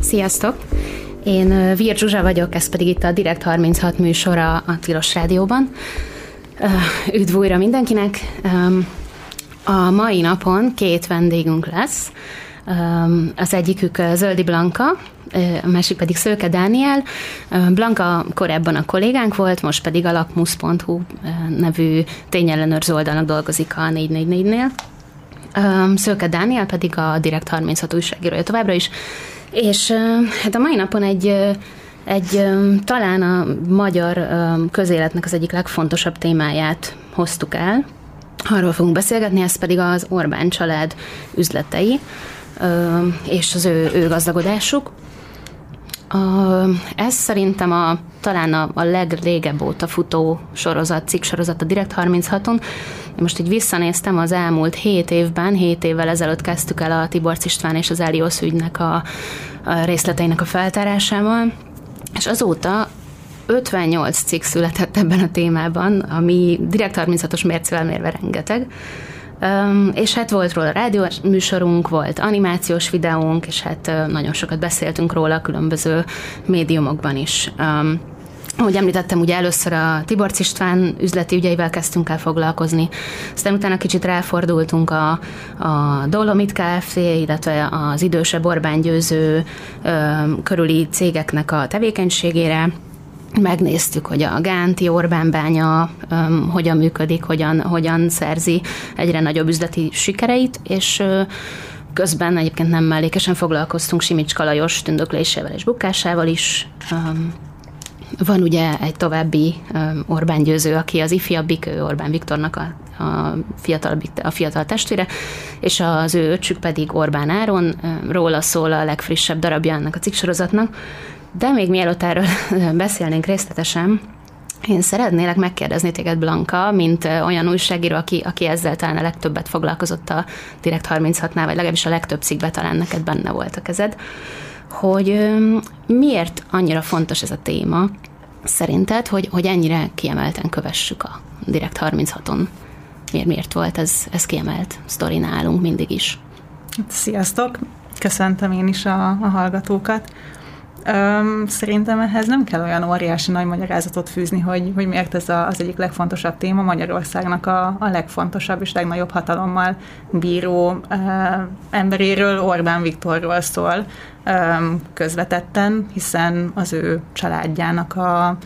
Sziasztok! Én Vir Zsuzsa vagyok, ez pedig itt a Direkt 36 műsora a Tilos Rádióban. Üdv újra mindenkinek! A mai napon két vendégünk lesz. Az egyikük Zöldi Blanka, a másik pedig Szőke Dániel. Blanka korábban a kollégánk volt, most pedig a lakmus.hu nevű tényellenőrző oldalnak dolgozik a 444-nél. Szőke Dániel pedig a Direkt 36 újságírója továbbra is. És hát a mai napon egy egy talán a magyar közéletnek az egyik legfontosabb témáját hoztuk el. Arról fogunk beszélgetni, ez pedig az Orbán család üzletei és az ő, ő gazdagodásuk. A, ez szerintem a, talán a, a legrégebb óta futó sorozat, cikk sorozat a Direkt 36-on. Én most így visszanéztem az elmúlt 7 évben, 7 évvel ezelőtt kezdtük el a Tibor István és az Elios ügynek a, a részleteinek a feltárásával, és azóta 58 cikk született ebben a témában, ami direkt 36-os mércével mérve rengeteg. Um, és hát volt róla rádiós műsorunk, volt animációs videónk, és hát uh, nagyon sokat beszéltünk róla a különböző médiumokban is. Um, ahogy említettem, ugye először a Tibor István üzleti ügyeivel kezdtünk el foglalkozni, aztán utána kicsit ráfordultunk a, a Dolomit Kft., illetve az idősebb Orbán győző ö, körüli cégeknek a tevékenységére, megnéztük, hogy a Gánti Orbán bánya um, hogyan működik, hogyan, hogyan szerzi egyre nagyobb üzleti sikereit, és uh, közben egyébként nem mellékesen foglalkoztunk Simics Kalajos tündöklésével és bukásával is. Um, van ugye egy további um, Orbán győző, aki az ifjabbik, ő Orbán Viktornak a, a, fiatal, a fiatal testvére, és az ő öcsük pedig Orbán Áron, róla szól a legfrissebb darabja ennek a cikksorozatnak. De még mielőtt erről beszélnénk részletesen, én szeretnélek megkérdezni téged, Blanka, mint olyan újságíró, aki, aki ezzel talán a legtöbbet foglalkozott a Direkt 36-nál, vagy legalábbis a legtöbb cikkben talán neked benne volt a kezed, hogy miért annyira fontos ez a téma, szerinted, hogy, hogy ennyire kiemelten kövessük a Direkt 36-on? Miért, miért volt ez, ez kiemelt sztori nálunk mindig is? Sziasztok! Köszöntöm én is a, a hallgatókat. Öm, szerintem ehhez nem kell olyan óriási nagy magyarázatot fűzni, hogy, hogy miért ez a, az egyik legfontosabb téma. Magyarországnak a, a legfontosabb és legnagyobb hatalommal bíró ö, emberéről, Orbán Viktorról szól ö, közvetetten, hiszen az ő családjának a,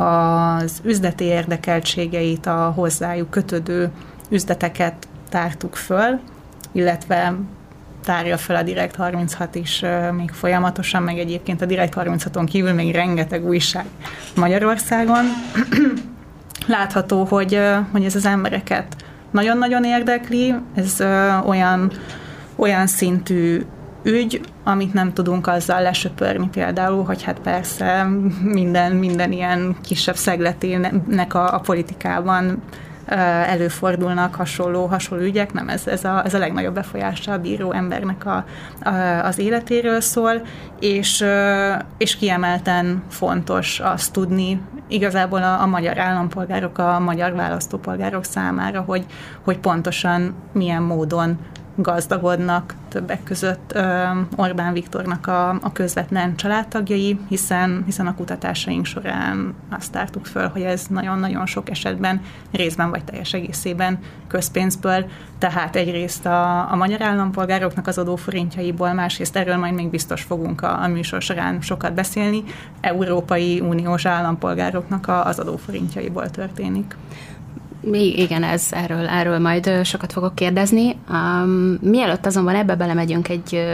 az üzleti érdekeltségeit, a hozzájuk kötődő üzleteket tártuk föl, illetve tárja fel a Direkt 36 is még folyamatosan, meg egyébként a Direkt 36-on kívül még rengeteg újság Magyarországon. Látható, hogy, hogy ez az embereket nagyon-nagyon érdekli, ez olyan, olyan szintű ügy, amit nem tudunk azzal lesöpörni például, hogy hát persze minden, minden ilyen kisebb szegletének a, a politikában előfordulnak hasonló, hasonló ügyek, nem ez, ez, a, ez a legnagyobb befolyással a bíró embernek a, a, az életéről szól, és, és kiemelten fontos azt tudni igazából a, a magyar állampolgárok, a magyar választópolgárok számára, hogy, hogy pontosan milyen módon gazdagodnak többek között Orbán Viktornak a, a közvetlen családtagjai, hiszen, hiszen a kutatásaink során azt tártuk föl, hogy ez nagyon-nagyon sok esetben részben vagy teljes egészében közpénzből, tehát egyrészt a, a magyar állampolgároknak az adóforintjaiból, másrészt erről majd még biztos fogunk a, a műsor során sokat beszélni, Európai Uniós állampolgároknak a, az adóforintjaiból történik. Igen, ez, erről, erről majd sokat fogok kérdezni. Um, mielőtt azonban ebbe belemegyünk egy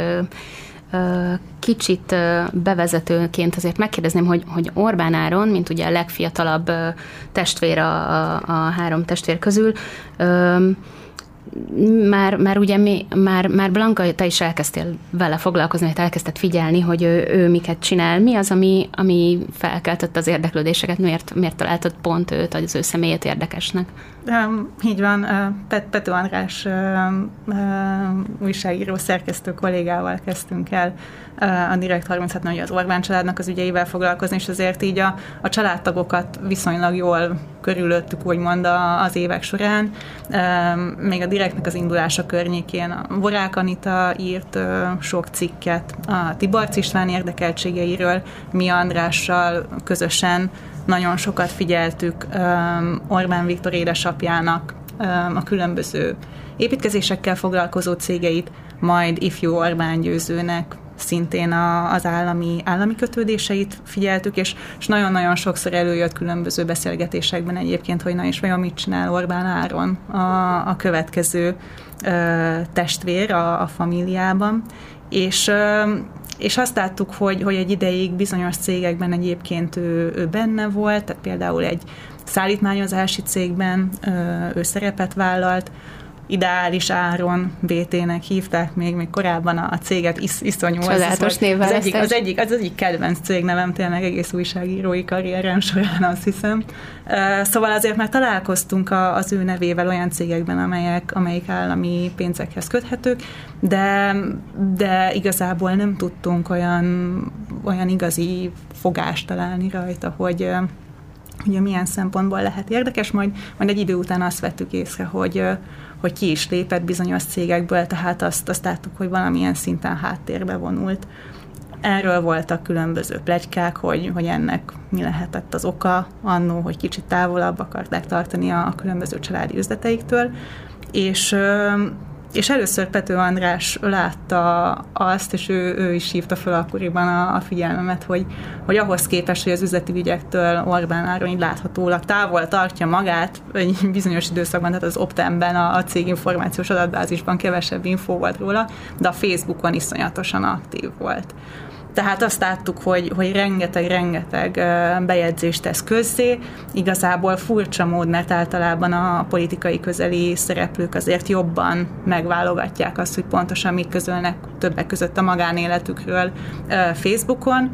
kicsit bevezetőként azért megkérdezném, hogy, hogy Orbán Áron, mint ugye a legfiatalabb testvér a, a, a három testvér közül, um, már, már ugye mi, már, már Blanka, te is elkezdtél vele foglalkozni, hogy elkezdted figyelni, hogy ő, ő miket csinál. Mi az, ami, ami felkeltett az érdeklődéseket? Miért, miért találtad pont őt, az ő személyét érdekesnek? Így van, Pet, Pető András újságíró szerkesztő kollégával kezdtünk el a Direkt 36 hogy az Orbán családnak az ügyeivel foglalkozni, és azért így a, a családtagokat viszonylag jól körülöttük, úgymond az évek során. Még a Direktnek az indulása környékén a Vorák Anita írt sok cikket a Tibarc István érdekeltségeiről, mi Andrással közösen nagyon sokat figyeltük Orbán Viktor édesapjának a különböző építkezésekkel foglalkozó cégeit, majd ifjú Orbán győzőnek szintén a, az állami, állami kötődéseit figyeltük, és, és nagyon-nagyon sokszor előjött különböző beszélgetésekben egyébként, hogy na és vajon mit csinál Orbán Áron a, a következő ö, testvér a, a familiában, és ö, és azt láttuk, hogy, hogy egy ideig bizonyos cégekben egyébként ő, ő benne volt, tehát például egy szállítmányozási cégben ő szerepet vállalt, ideális áron BT-nek hívták még, még korábban a, céget is, iszonyú. Csodálatos az, az, egyik, az, egyik, az egyik kedvenc cégnevem tényleg egész újságírói karrierem során, azt hiszem. Szóval azért már találkoztunk a, az ő nevével olyan cégekben, amelyek, amelyik állami pénzekhez köthetők, de, de igazából nem tudtunk olyan, olyan igazi fogást találni rajta, hogy ugye milyen szempontból lehet érdekes, majd, majd egy idő után azt vettük észre, hogy, hogy ki is lépett bizonyos cégekből, tehát azt, azt láttuk, hogy valamilyen szinten háttérbe vonult. Erről voltak különböző plegykák, hogy, hogy ennek mi lehetett az oka annó, hogy kicsit távolabb akarták tartani a, a különböző családi üzleteiktől, és és először Pető András látta azt, és ő, ő is hívta fel akkoriban a, a figyelmemet, hogy, hogy ahhoz képest, hogy az üzleti ügyektől Orbán Áron így láthatólag távol tartja magát egy bizonyos időszakban, tehát az Optemben, a, a cég információs adatbázisban kevesebb infó volt róla, de a Facebookon iszonyatosan aktív volt. Tehát azt láttuk, hogy, hogy rengeteg-rengeteg bejegyzést tesz közzé, igazából furcsa mód, mert általában a politikai közeli szereplők azért jobban megválogatják azt, hogy pontosan mit közölnek többek között a magánéletükről Facebookon,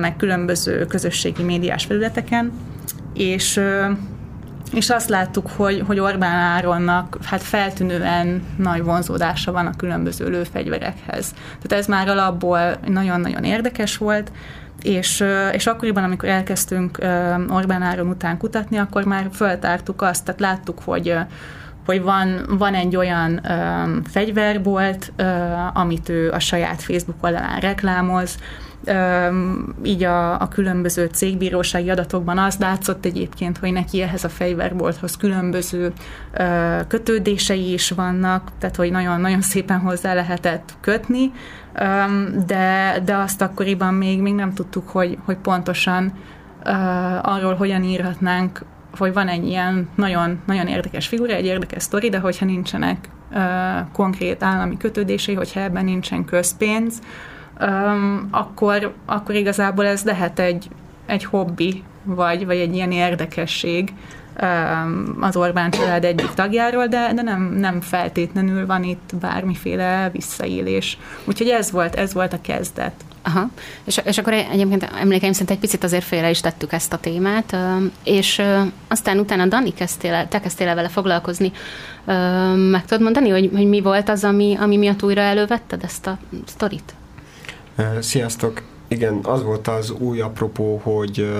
meg különböző közösségi médiás felületeken, és és azt láttuk, hogy, hogy Orbán Áronnak hát feltűnően nagy vonzódása van a különböző lőfegyverekhez. Tehát ez már alapból nagyon-nagyon érdekes volt, és, és akkoriban, amikor elkezdtünk Orbán Áron után kutatni, akkor már föltártuk azt, tehát láttuk, hogy hogy van, van egy olyan um, fegyverbolt, uh, amit ő a saját Facebook oldalán reklámoz, így a, a különböző cégbírósági adatokban az látszott egyébként, hogy neki ehhez a fegyverbolthoz különböző kötődései is vannak, tehát hogy nagyon-nagyon szépen hozzá lehetett kötni, de, de azt akkoriban még, még nem tudtuk, hogy, hogy pontosan arról hogyan írhatnánk, hogy van egy ilyen nagyon, nagyon érdekes figura, egy érdekes sztori, de hogyha nincsenek konkrét állami kötődései, hogyha ebben nincsen közpénz, um, akkor, akkor igazából ez lehet egy, egy hobbi, vagy, vagy egy ilyen érdekesség az Orbán család egyik tagjáról, de, de nem, nem feltétlenül van itt bármiféle visszaélés. Úgyhogy ez volt, ez volt a kezdet. Aha. És, és akkor egyébként emlékeim szerint egy picit azért félre is tettük ezt a témát, és aztán utána Dani kezdtél, te kezdtél el vele foglalkozni. Meg tudod mondani, hogy, hogy mi volt az, ami, ami miatt újra elővetted ezt a sztorit? Sziasztok! Igen, az volt az új apropó, hogy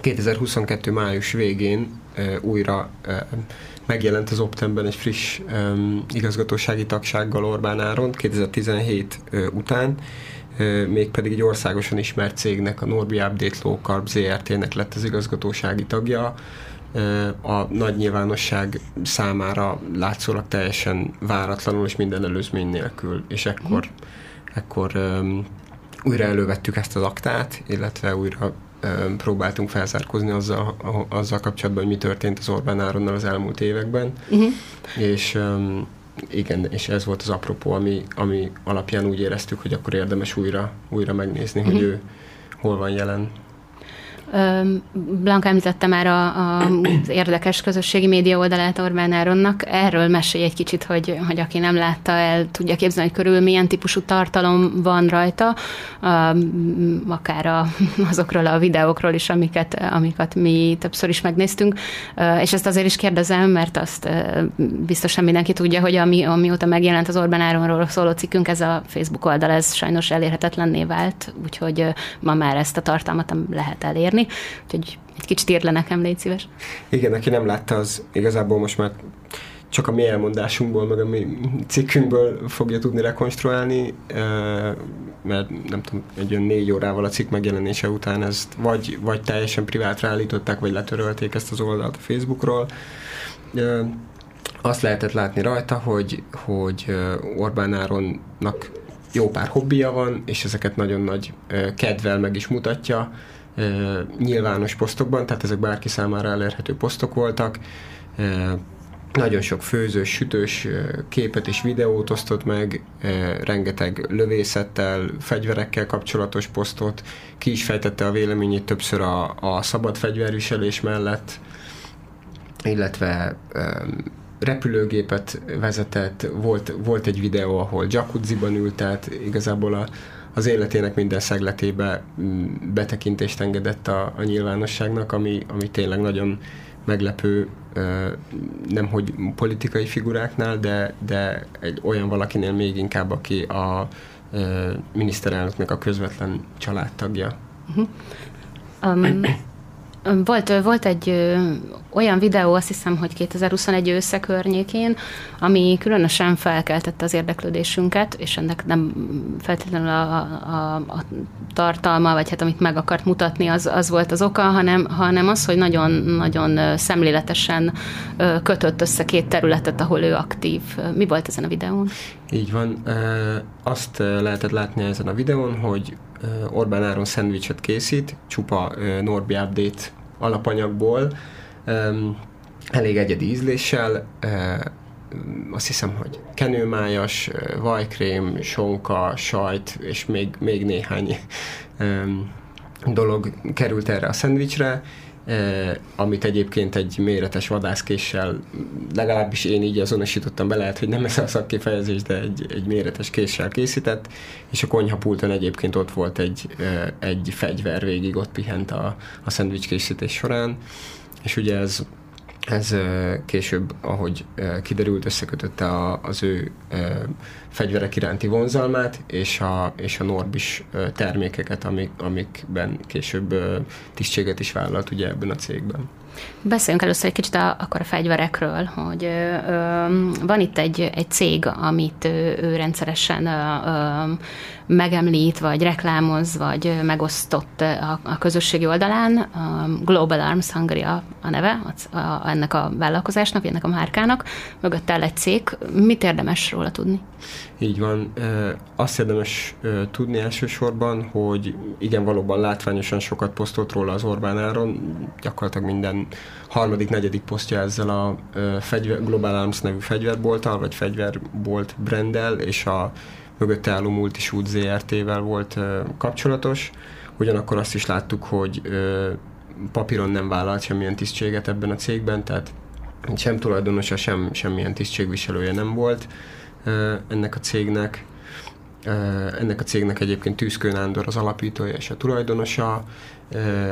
2022. május végén újra megjelent az Optemben egy friss igazgatósági tagsággal Orbán Áron 2017 után, mégpedig egy országosan ismert cégnek, a Norbi Update Low Carb ZRT-nek lett az igazgatósági tagja, a nagy nyilvánosság számára látszólag teljesen váratlanul és minden előzmény nélkül, és ekkor mm ekkor újra elővettük ezt az aktát, illetve újra próbáltunk felzárkozni azzal, azzal kapcsolatban, hogy mi történt az Orbán Áronnal az elmúlt években, uh-huh. és igen, és ez volt az apropó, ami, ami alapján úgy éreztük, hogy akkor érdemes újra, újra megnézni, uh-huh. hogy ő hol van jelen. Blanka említette már a, a, az érdekes közösségi média oldalát Orbán Áronnak. Erről mesélj egy kicsit, hogy, hogy aki nem látta el, tudja képzelni, hogy körül milyen típusú tartalom van rajta, akár a, azokról a videókról is, amiket, amiket mi többször is megnéztünk. És ezt azért is kérdezem, mert azt biztosan mindenki tudja, hogy ami, amióta megjelent az Orbán Áronról szóló cikkünk, ez a Facebook oldal, ez sajnos elérhetetlenné vált, úgyhogy ma már ezt a tartalmat lehet elérni. Úgyhogy egy kicsit írd le nekem, légy szíves. Igen, aki nem látta, az igazából most már csak a mi elmondásunkból, meg a mi cikkünkből fogja tudni rekonstruálni, mert nem tudom, egy olyan négy órával a cikk megjelenése után ezt vagy, vagy teljesen privátra állították, vagy letörölték ezt az oldalt a Facebookról. Azt lehetett látni rajta, hogy, hogy Orbán Áronnak jó pár hobbija van, és ezeket nagyon nagy kedvel meg is mutatja nyilvános posztokban, tehát ezek bárki számára elérhető posztok voltak. Nagyon sok főzős, sütős képet és videót osztott meg, rengeteg lövészettel, fegyverekkel kapcsolatos posztot, ki is fejtette a véleményét többször a, a szabad fegyverviselés mellett, illetve repülőgépet vezetett, volt, volt egy videó, ahol jacuzziban ült, tehát igazából a, az életének minden szegletébe mm, betekintést engedett a, a nyilvánosságnak, ami, ami tényleg nagyon meglepő, nem hogy politikai figuráknál, de, de egy olyan valakinél még inkább, aki a miniszterelnöknek a közvetlen családtagja. Um, volt, volt egy olyan videó, azt hiszem, hogy 2021 ősze környékén, ami különösen felkeltette az érdeklődésünket, és ennek nem feltétlenül a, a, a tartalma, vagy hát amit meg akart mutatni, az, az volt az oka, hanem, hanem az, hogy nagyon-nagyon szemléletesen kötött össze két területet, ahol ő aktív. Mi volt ezen a videón? Így van. Azt lehetett látni ezen a videón, hogy Orbán Áron szendvicset készít, csupa Norbi Update alapanyagból, elég egyedi ízléssel, azt hiszem, hogy kenőmájas, vajkrém, sonka, sajt, és még, még néhány dolog került erre a szendvicsre, eh, amit egyébként egy méretes vadászkéssel, legalábbis én így azonosítottam be, lehet, hogy nem ez a szakkifejezés, de egy, egy méretes késsel készített, és a konyhapulton egyébként ott volt egy, egy fegyver végig, ott pihent a, a szendvics készítés során, és ugye ez ez később, ahogy kiderült, összekötötte a, az ő fegyverek iránti vonzalmát, és a, és a Norbis termékeket, amik, amikben később tisztséget is vállalt ugye ebben a cégben. Beszéljünk először egy kicsit a, akkor a fegyverekről, hogy ö, van itt egy, egy cég, amit ő, ő rendszeresen ö, ö, megemlít, vagy reklámoz, vagy megosztott a, a közösségi oldalán. A Global Arms Hungary a, a neve a, a, ennek a vállalkozásnak, ennek a márkának. Mögött el egy cég. Mit érdemes róla tudni? Így van. Azt érdemes tudni elsősorban, hogy igen, valóban látványosan sokat posztolt róla az Orbán Áron, gyakorlatilag minden harmadik, negyedik posztja ezzel a fegyver, Global Arms nevű fegyverbolttal, vagy fegyverbolt branddel, és a mögötte álló Multishoot ZRT-vel volt kapcsolatos. Ugyanakkor azt is láttuk, hogy papíron nem vállalt semmilyen tisztséget ebben a cégben, tehát sem tulajdonosa, sem semmilyen tisztségviselője nem volt ennek a cégnek. Ennek a cégnek egyébként Tűzkő Nándor az alapítója és a tulajdonosa.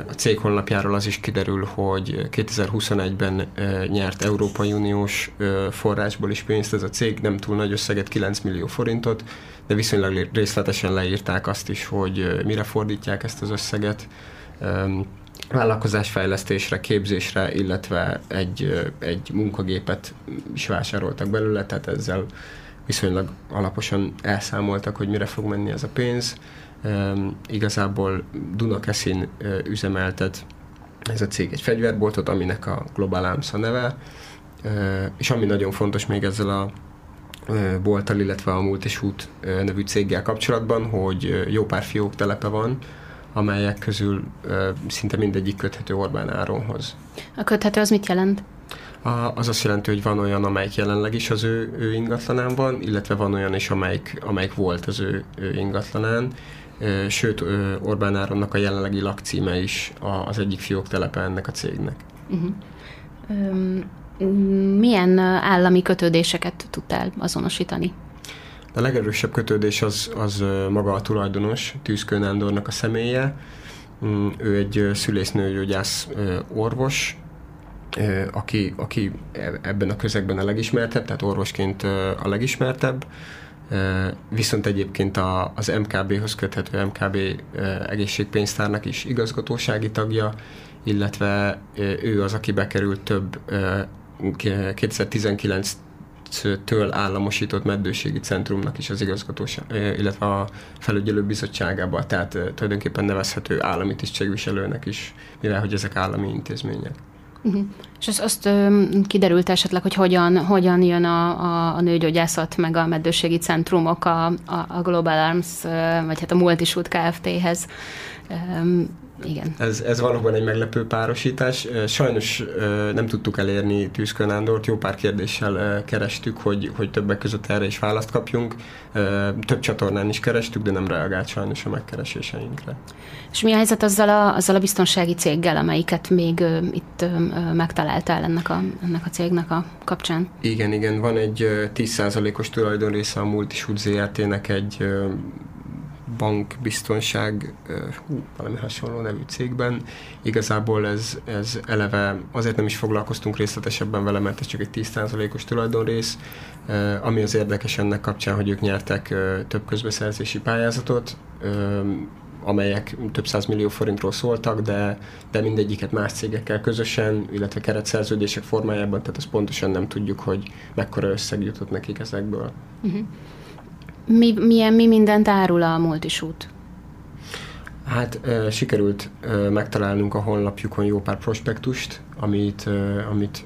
A cég honlapjáról az is kiderül, hogy 2021-ben nyert Európai Uniós forrásból is pénzt ez a cég, nem túl nagy összeget, 9 millió forintot, de viszonylag részletesen leírták azt is, hogy mire fordítják ezt az összeget vállalkozásfejlesztésre, képzésre, illetve egy, egy munkagépet is vásároltak belőle, tehát ezzel viszonylag alaposan elszámoltak, hogy mire fog menni ez a pénz. Igazából Dunakeszin uh, üzemeltet ez a cég egy fegyverboltot, aminek a Global Arms a neve, és ami nagyon fontos még ezzel a uh, bolttal, illetve a Multishoot uh, nevű céggel kapcsolatban, hogy jó pár fiók telepe van, amelyek közül szinte mindegyik köthető Orbán Áronhoz. A köthető az mit jelent? Az azt jelenti, hogy van olyan, amelyik jelenleg is az ő, ő ingatlanán van, illetve van olyan is, amelyik, amelyik volt az ő, ő ingatlanán. sőt Orbán Áronnak a jelenlegi lakcíme is az egyik fiók telepe ennek a cégnek. Uh-huh. Um, milyen állami kötődéseket tudtál azonosítani? A legerősebb kötődés az, az maga a tulajdonos, Tűzkő Nándornak a személye. Mm, ő egy szülésznőgyógyász orvos, aki, aki e, ebben a közegben a legismertebb, tehát orvosként a legismertebb, viszont egyébként a, az MKB-hoz köthető MKB egészségpénztárnak is igazgatósági tagja, illetve ő az, aki bekerült több 2019 től államosított meddőségi centrumnak is az igazgatóság, illetve a felügyelő bizottságába, tehát tulajdonképpen nevezhető állami tisztségviselőnek is, mivel hogy ezek állami intézmények. Uh-huh. És az, azt ö, kiderült esetleg, hogy hogyan, hogyan jön a, a, a nőgyógyászat meg a meddőségi centrumok a, a, a Global Arms, vagy hát a Multishoot Kft-hez. Igen. Ez, ez valóban egy meglepő párosítás. Sajnos nem tudtuk elérni Tűzkön Nándort, jó pár kérdéssel kerestük, hogy, hogy többek között erre is választ kapjunk. Több csatornán is kerestük, de nem reagált sajnos a megkereséseinkre. És mi a helyzet azzal a, azzal a biztonsági céggel, amelyiket még itt megtaláltál ennek a, ennek a cégnek a kapcsán? Igen, igen, van egy 10%-os tulajdonrésze a Multishoot ZRT-nek egy bankbiztonság, hú, valami hasonló nevű cégben. Igazából ez, ez eleve, azért nem is foglalkoztunk részletesebben vele, mert ez csak egy 10%-os tulajdonrész, ami az érdekes ennek kapcsán, hogy ők nyertek több közbeszerzési pályázatot, amelyek több száz millió forintról szóltak, de, de mindegyiket más cégekkel közösen, illetve keretszerződések formájában, tehát azt pontosan nem tudjuk, hogy mekkora összeg jutott nekik ezekből. Uh-huh. Mi, milyen, mi mindent árul a multisút? Hát e, sikerült e, megtalálnunk a honlapjukon jó pár prospektust, amit, e, amit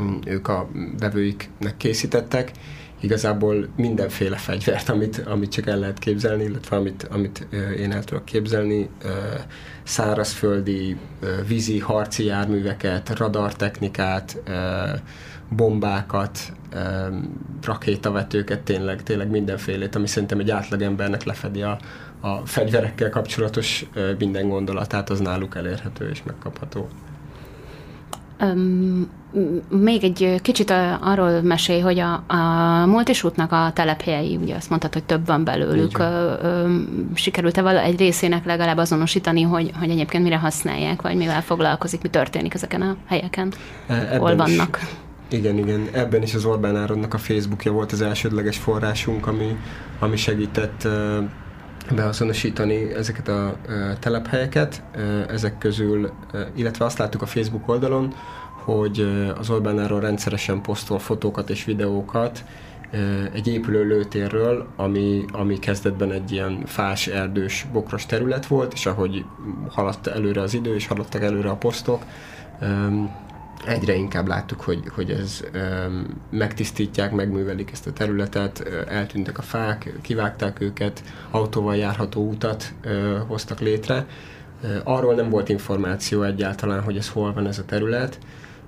mm, ők a vevőiknek készítettek. Igazából mindenféle fegyvert, amit, amit csak el lehet képzelni, illetve amit, amit én el tudok képzelni, szárazföldi, vízi, harci járműveket, radartechnikát, bombákat, rakétavetőket, tényleg, tényleg mindenfélét, ami szerintem egy átlagembernek lefedi a, a fegyverekkel kapcsolatos minden gondolatát, az náluk elérhető és megkapható. Um, még egy kicsit arról mesél, hogy a, a multisútnak a telephelyei, ugye azt mondtad, hogy több van belőlük. Sikerült-e vala egy részének legalább azonosítani, hogy, hogy egyébként mire használják, vagy mivel foglalkozik, mi történik ezeken a helyeken, e, Ebben hol vannak? Is igen, igen. Ebben is az Orbán Áronnak a Facebookja volt az elsődleges forrásunk, ami, ami segített beazonosítani ezeket a telephelyeket. Ezek közül, illetve azt láttuk a Facebook oldalon, hogy az Orbán Áron rendszeresen posztol fotókat és videókat egy épülő lőtérről, ami, ami kezdetben egy ilyen fás, erdős, bokros terület volt, és ahogy haladt előre az idő, és haladtak előre a posztok, egyre inkább láttuk, hogy, hogy ez um, megtisztítják, megművelik ezt a területet, eltűntek a fák, kivágták őket, autóval járható utat uh, hoztak létre. Uh, arról nem volt információ egyáltalán, hogy ez hol van ez a terület,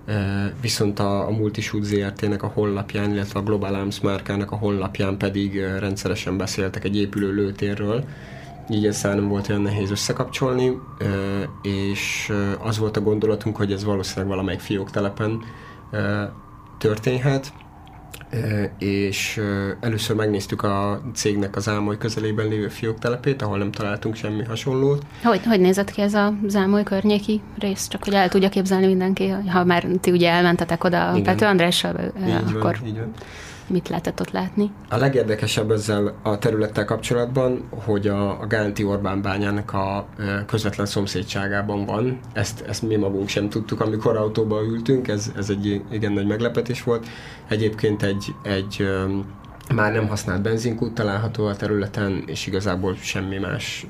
uh, viszont a, a Multishoot ZRT-nek a honlapján, illetve a Global Arms márkának a honlapján pedig rendszeresen beszéltek egy épülő lőtérről, így ezzel nem volt olyan nehéz összekapcsolni, és az volt a gondolatunk, hogy ez valószínűleg valamelyik fióktelepen történhet, és először megnéztük a cégnek az Ámoly közelében lévő fióktelepét, ahol nem találtunk semmi hasonlót. Hogy, hogy nézett ki ez a Ámoly környéki rész? Csak hogy el tudja képzelni mindenki, ha már ti ugye elmentetek oda Igen. Pető Andrással, így akkor... Van, így van mit lehetett ott látni? A legérdekesebb ezzel a területtel kapcsolatban, hogy a, a Gánti Orbán bányának a közvetlen szomszédságában van. Ezt, ezt mi magunk sem tudtuk, amikor autóba ültünk, ez, ez egy igen nagy meglepetés volt. Egyébként egy, egy már nem használt benzinkút található a területen, és igazából semmi más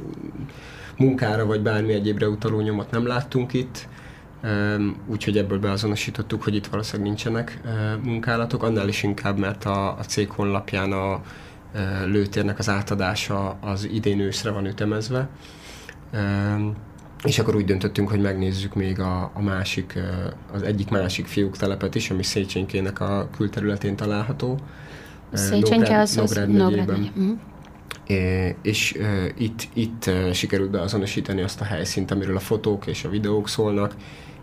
munkára vagy bármi egyébre utaló nyomot nem láttunk itt úgyhogy ebből beazonosítottuk, hogy itt valószínűleg nincsenek munkálatok, annál is inkább, mert a, a cég honlapján a lőtérnek az átadása az idén őszre van ütemezve. És akkor úgy döntöttünk, hogy megnézzük még a, a másik, az egyik másik fiúk telepet is, ami Széchenkének a külterületén található. Széchenke az, Nógrád megyében. Mhm. és itt, itt sikerült beazonosítani azt a helyszínt, amiről a fotók és a videók szólnak,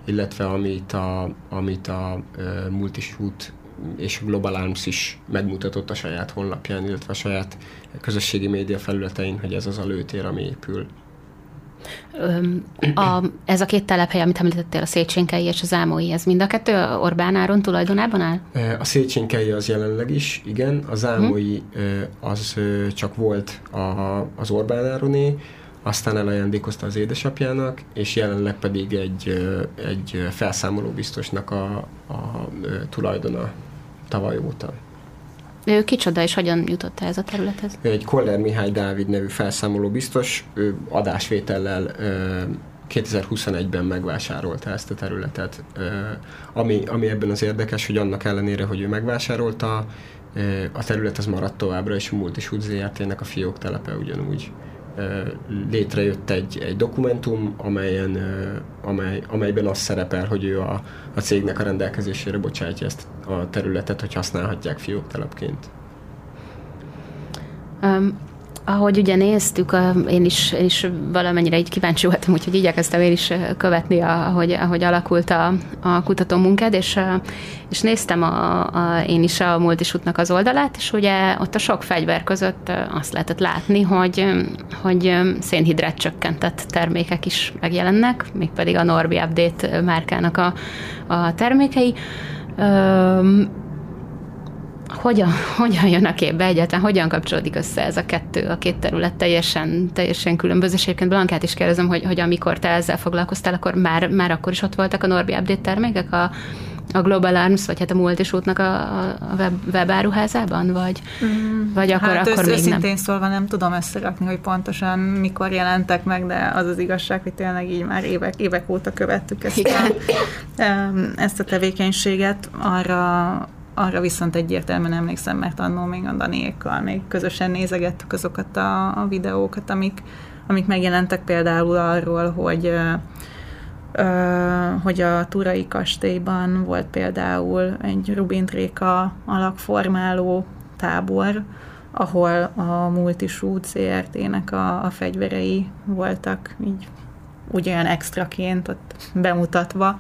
illetve amit a, amit a Multishoot és a Global Arms is megmutatott a saját honlapján, illetve a saját közösségi média felületein, hogy ez az a lőtér, ami épül. A, ez a két telephely, amit említettél, a Széchenyi és az Ámói, ez mind a kettő Orbán Áron tulajdonában áll? A Széchenyi az jelenleg is, igen, az Ámói hmm. az csak volt a, az Orbán Ároné, aztán elajándékozta az édesapjának, és jelenleg pedig egy, egy felszámoló biztosnak a, a, tulajdona tavaly óta. Ő kicsoda, és hogyan jutott el ez a területhez? Egy Koller Mihály Dávid nevű felszámoló biztos, ő adásvétellel 2021-ben megvásárolta ezt a területet. Ami, ami ebben az érdekes, hogy annak ellenére, hogy ő megvásárolta, a terület az maradt továbbra, és a Multishoot ZRT-nek a fiók telepe ugyanúgy létrejött egy, egy dokumentum, amelyen, amely, amelyben az szerepel, hogy ő a, a cégnek a rendelkezésére bocsátja ezt a területet, hogy használhatják fióktelepként. Um, ahogy ugye néztük, én is, én is valamennyire így kíváncsi voltam, úgyhogy igyekeztem én is követni, ahogy, ahogy alakult a, a kutató munkád, és, és néztem a, a, én is a Multisutnak az oldalát, és ugye ott a sok fegyver között azt lehetett látni, hogy, hogy szénhidrát csökkentett termékek is megjelennek, mégpedig a Norbi Update márkának a, a termékei hogyan, hogyan jön a képbe egyáltalán, hogyan kapcsolódik össze ez a kettő, a két terület teljesen, teljesen különböző. És egyébként Blankát is kérdezem, hogy, hogy amikor te ezzel foglalkoztál, akkor már, már akkor is ott voltak a Norbi Update termékek a, a Global Arms, vagy hát a Multisútnak a, a web, webáruházában, vagy, mm, vagy akkor, hát akkor még nem? szólva nem tudom összerakni, hogy pontosan mikor jelentek meg, de az az igazság, hogy tényleg így már évek, évek óta követtük ezt a, ezt a tevékenységet. Arra arra viszont egyértelműen emlékszem, mert annól még a Danékkal még közösen nézegettük azokat a, a videókat, amik, amik megjelentek például arról, hogy hogy a Turai kastélyban volt például egy Rubin Tréka alakformáló tábor, ahol a Multishoot CRT-nek a, a fegyverei voltak így ugyan extraként ott bemutatva,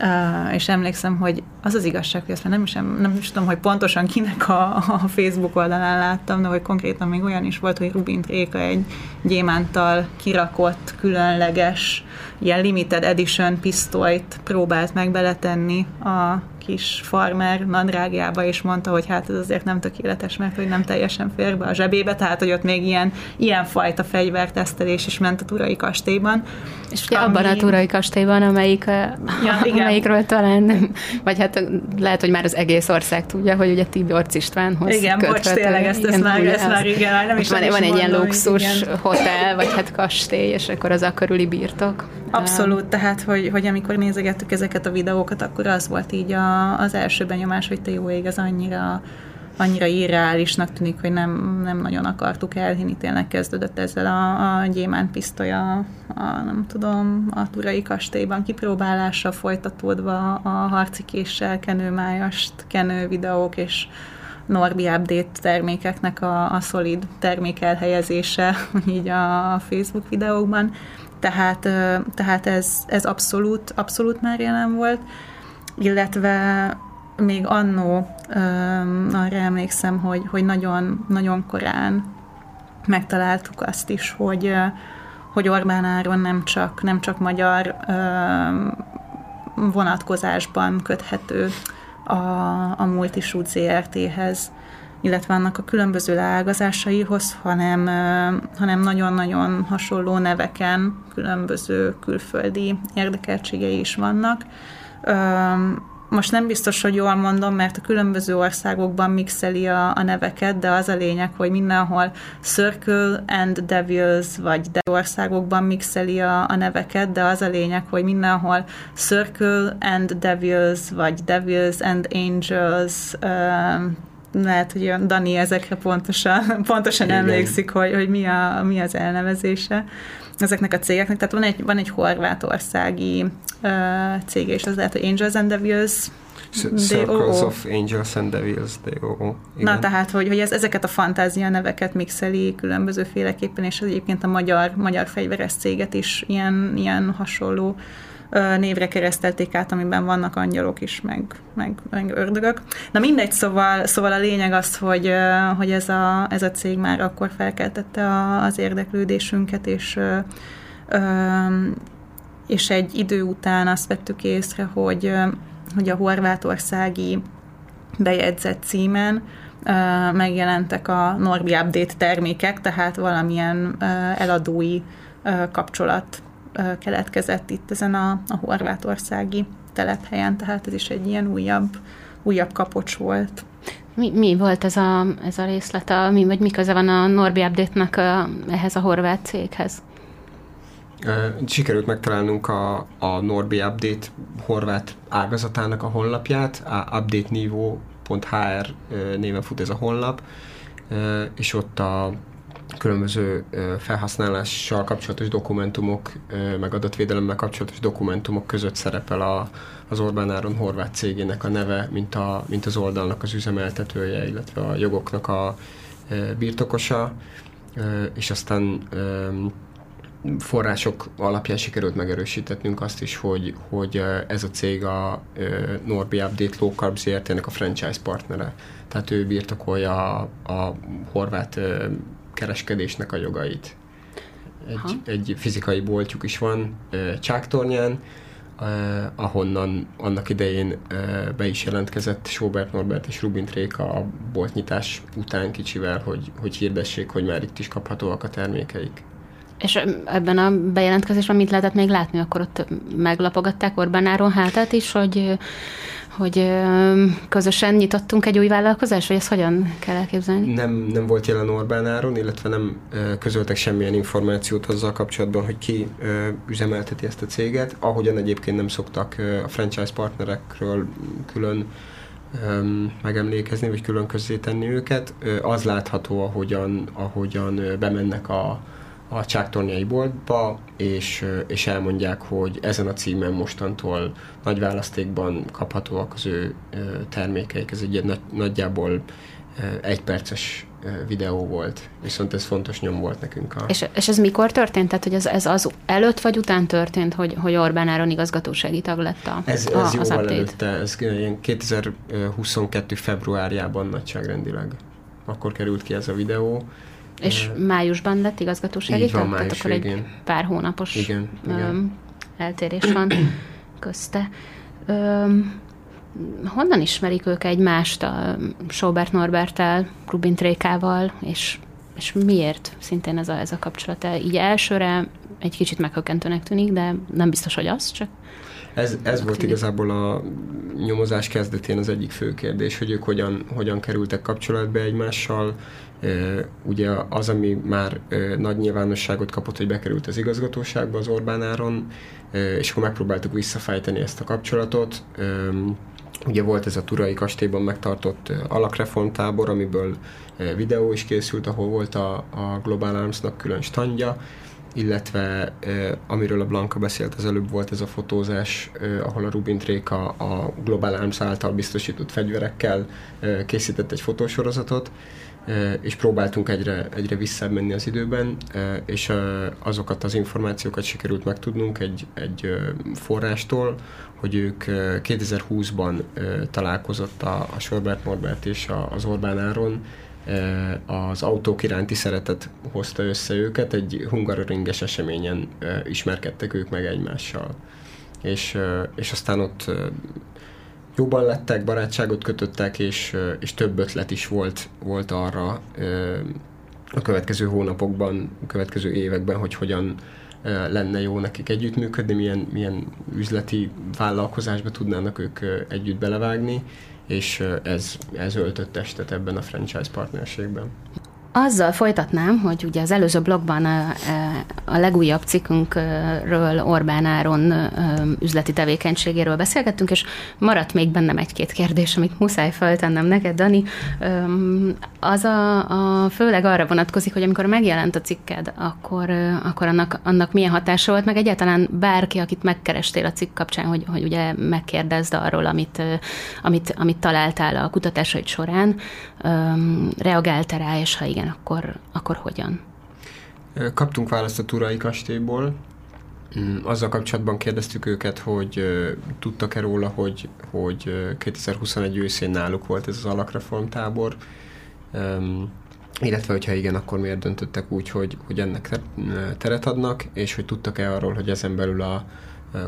Uh, és emlékszem, hogy az az igazság, hogy ezt már nem is, nem is tudom, hogy pontosan kinek a, a Facebook oldalán láttam, de hogy konkrétan még olyan is volt, hogy Rubin Réka egy gyémántal kirakott, különleges, ilyen limited edition pisztolyt próbált meg beletenni a kis farmer nadrágjába, és mondta, hogy hát ez azért nem tökéletes, mert hogy nem teljesen fér be a zsebébe, tehát hogy ott még ilyen, ilyen fajta fegyvertesztelés is ment a Turai kastélyban. És ugye ami... abban a Turai kastélyban, amelyik, ja, igen. amelyikről talán nem, vagy hát lehet, hogy már az egész ország tudja, hogy ugye Tiborc Istvánhoz Igen, bocs, tényleg ezt, ezt, már, ezt már igen, nem is van, van egy ilyen luxus igen. hotel, vagy hát kastély, és akkor az a körüli birtok. Abszolút, tehát, hogy, hogy amikor nézegettük ezeket a videókat, akkor az volt így a, az első benyomás, hogy te jó ég, az annyira annyira irreálisnak tűnik, hogy nem, nem nagyon akartuk elhinni. Tényleg kezdődött ezzel a, a gyémánt pisztoly a, nem tudom, a Turai kastélyban kipróbálása folytatódva a harcikéssel, kenőmájast, kenő videók és Norbi Update termékeknek a, a szolid termék elhelyezése így a Facebook videókban. Tehát, tehát ez, ez abszolút, abszolút már jelen volt, illetve még annó arra emlékszem, hogy, hogy nagyon, nagyon korán megtaláltuk azt is, hogy, hogy Orbán Áron nem csak, nem csak magyar vonatkozásban köthető a, a Multishoot ZRT-hez, illetve annak a különböző leágazásaihoz, hanem, hanem nagyon-nagyon hasonló neveken különböző külföldi érdekeltségei is vannak. Most nem biztos, hogy jól mondom, mert a különböző országokban mixeli a, a neveket, de az a lényeg, hogy mindenhol Circle and Devils, vagy de országokban mixeli a, a neveket, de az a lényeg, hogy mindenhol Circle and Devils, vagy Devils and Angels, lehet, hogy Dani ezekre pontosan, pontosan Igen. emlékszik, hogy, hogy mi, a, mi az elnevezése ezeknek a cégeknek. Tehát van egy, van egy horvátországi uh, cég, és az lehet, hogy Angels and Devils Circles of Angels and Devils, D.O.O. Na, tehát, hogy, hogy ez, ezeket a fantázia neveket mixeli különbözőféleképpen, és egyébként a magyar, magyar fegyveres céget is ilyen, ilyen hasonló névre keresztelték át, amiben vannak angyalok is, meg, meg, meg ördögök. Na mindegy, szóval, szóval a lényeg az, hogy, hogy ez, a, ez a cég már akkor felkeltette a, az érdeklődésünket, és és egy idő után azt vettük észre, hogy, hogy a horvátországi bejegyzett címen megjelentek a Norbi Update termékek, tehát valamilyen eladói kapcsolat keletkezett itt ezen a, a horvátországi telephelyen, tehát ez is egy ilyen újabb, újabb kapocs volt. Mi, mi volt ez a, ez a részlet, a, mi, vagy mi köze van a Norbi Update-nak a, ehhez a horvát céghez? Sikerült megtalálnunk a, a Norbi Update horvát ágazatának a honlapját, a updateniveau.hr néven fut ez a honlap, és ott a különböző felhasználással kapcsolatos dokumentumok, meg adatvédelemmel kapcsolatos dokumentumok között szerepel a, az Orbán Áron horvát cégének a neve, mint, a, mint az oldalnak az üzemeltetője, illetve a jogoknak a birtokosa, és aztán források alapján sikerült megerősítetnünk azt is, hogy, hogy ez a cég a Norbi Update Low Carb ZRT-nek a franchise partnere. Tehát ő birtokolja a, a horvát kereskedésnek a jogait. Egy, egy fizikai boltjuk is van Csáktornyán, ahonnan annak idején be is jelentkezett Sobert Norbert és Rubin Tréka a boltnyitás után kicsivel, hogy, hogy hirdessék, hogy már itt is kaphatóak a termékeik. És ebben a bejelentkezésben mit lehetett még látni? Akkor ott meglapogatták Orbán Áron hátát is, hogy, hogy közösen nyitottunk egy új vállalkozást, vagy ezt hogyan kell elképzelni? Nem, nem volt jelen Orbán Áron, illetve nem közöltek semmilyen információt azzal kapcsolatban, hogy ki üzemelteti ezt a céget, ahogyan egyébként nem szoktak a franchise partnerekről külön megemlékezni, vagy külön tenni őket. Az látható, ahogyan, ahogyan bemennek a, a csáktornyai boltba, és, és elmondják, hogy ezen a címen mostantól nagy választékban kaphatóak az ő termékeik. Ez egy nagy, nagyjából egy perces videó volt, viszont ez fontos nyom volt nekünk. A... És, és ez mikor történt? Tehát, hogy ez, ez az előtt vagy után történt, hogy, hogy Orbán Áron igazgatósági tag lett a, Ez, ez a, jóval az előtte, ez 2022. februárjában nagyságrendileg. Akkor került ki ez a videó, és májusban lett igazgatósági Így van, tehát akkor végén. egy pár hónapos igen, igen. eltérés van közte. Öm, honnan ismerik ők egymást a Sobert Norbertel, Rubin Trékával, és, és miért szintén ez a, ez a kapcsolat? Így elsőre egy kicsit meghökkentőnek tűnik, de nem biztos, hogy az, csak ez, ez volt igazából a nyomozás kezdetén az egyik fő kérdés, hogy ők hogyan, hogyan kerültek kapcsolatba egymással. Ugye az, ami már nagy nyilvánosságot kapott, hogy bekerült az igazgatóságba az Orbán áron, és akkor megpróbáltuk visszafejteni ezt a kapcsolatot. Ugye volt ez a Turai kastélyban megtartott alakreformtábor, amiből videó is készült, ahol volt a, a Global Arms-nak külön standja, illetve amiről a Blanka beszélt az előbb volt ez a fotózás, ahol a Rubin Tréka a Global Arms által biztosított fegyverekkel készített egy fotósorozatot, és próbáltunk egyre, egyre visszamenni az időben, és azokat az információkat sikerült megtudnunk egy, egy forrástól, hogy ők 2020-ban találkozott a, a Sorbert Norbert és az Orbán Áron, az autók iránti szeretet hozta össze őket, egy hungaroringes eseményen ismerkedtek ők meg egymással. És, és aztán ott jobban lettek, barátságot kötöttek, és, és több ötlet is volt, volt arra a következő hónapokban, a következő években, hogy hogyan lenne jó nekik együttműködni, milyen, milyen üzleti vállalkozásba tudnának ők együtt belevágni, és ez, ez öltött testet ebben a franchise partnerségben. Azzal folytatnám, hogy ugye az előző blogban a, a legújabb cikkünkről Orbán Áron üzleti tevékenységéről beszélgettünk, és maradt még bennem egy-két kérdés, amit muszáj feltennem neked, Dani. Az a, a főleg arra vonatkozik, hogy amikor megjelent a cikked, akkor, akkor annak, annak milyen hatása volt, meg egyáltalán bárki, akit megkerestél a cikk kapcsán, hogy, hogy ugye megkérdezd arról, amit, amit, amit találtál a kutatásaid során, reagálta rá, és ha igen, akkor, akkor hogyan? Kaptunk választ a Turai kastélyból, mm, azzal kapcsolatban kérdeztük őket, hogy tudtak-e róla, hogy, hogy 2021 őszén náluk volt ez az alakreformtábor, illetve hogyha igen, akkor miért döntöttek úgy, hogy, hogy ennek teret adnak, és hogy tudtak-e arról, hogy ezen belül a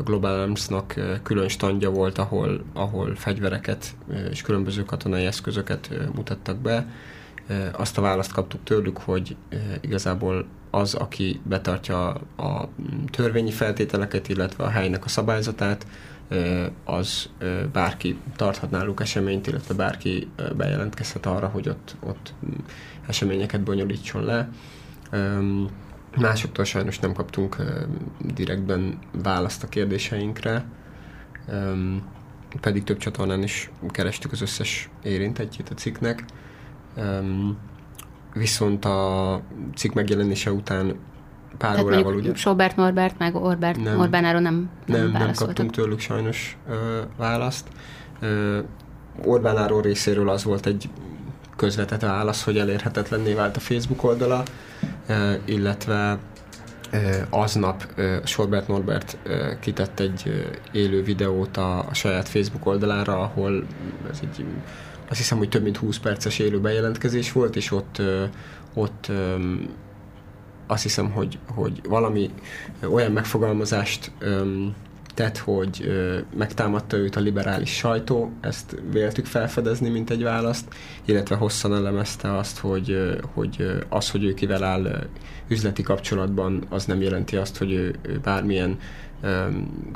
Global Arms-nak külön standja volt, ahol, ahol fegyvereket és különböző katonai eszközöket mutattak be. Azt a választ kaptuk tőlük, hogy igazából az, aki betartja a törvényi feltételeket, illetve a helynek a szabályzatát, az bárki tarthat náluk eseményt, illetve bárki bejelentkezhet arra, hogy ott, ott eseményeket bonyolítson le. Másoktól sajnos nem kaptunk direktben választ a kérdéseinkre, pedig több csatornán is kerestük az összes érintettjét a cikknek. Viszont a cikk megjelenése után pár Tehát órával ugye... Sobert Norbert meg Orbert, nem, Orbánáról nem, nem, nem, nem kaptunk tőlük sajnos ö, választ. Ö, Orbánáról részéről az volt egy közvetett válasz, hogy elérhetetlenné vált a Facebook oldala, illetve aznap Sorbert Norbert kitett egy élő videót a, a saját Facebook oldalára, ahol ez egy, azt hiszem, hogy több mint 20 perces élő bejelentkezés volt, és ott, ott azt hiszem, hogy, hogy valami olyan megfogalmazást tett, hogy megtámadta őt a liberális sajtó, ezt véltük felfedezni, mint egy választ, illetve hosszan elemezte azt, hogy, hogy az, hogy ő kivel áll üzleti kapcsolatban, az nem jelenti azt, hogy ő, ő bármilyen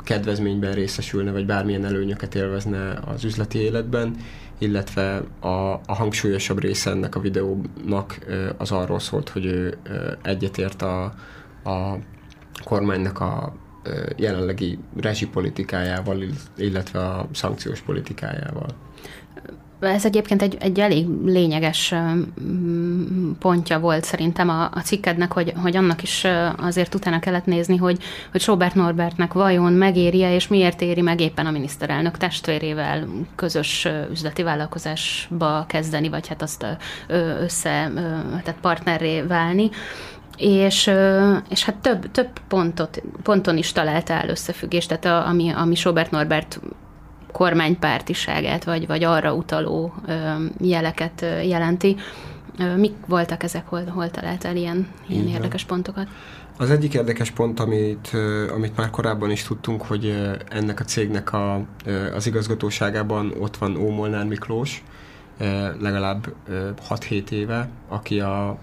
kedvezményben részesülne, vagy bármilyen előnyöket élvezne az üzleti életben, illetve a, a hangsúlyosabb része ennek a videónak az arról szólt, hogy ő egyetért a, a kormánynak a jelenlegi rezsipolitikájával, illetve a szankciós politikájával. Ez egyébként egy, egy elég lényeges pontja volt szerintem a, a cikkednek, hogy, hogy annak is azért utána kellett nézni, hogy, hogy Sobert Norbertnek vajon megéri-e, és miért éri meg éppen a miniszterelnök testvérével közös üzleti vállalkozásba kezdeni, vagy hát azt össze, tehát partnerré válni. És, és hát több, több pontot, ponton is találtál összefüggést, tehát a, ami, ami Sobert Norbert kormánypártiságát, vagy, vagy arra utaló jeleket jelenti. Mik voltak ezek, hol, hol találtál ilyen, ilyen érdekes pontokat? Az egyik érdekes pont, amit, amit már korábban is tudtunk, hogy ennek a cégnek a, az igazgatóságában ott van Ómolnár Miklós, legalább 6-7 éve, aki a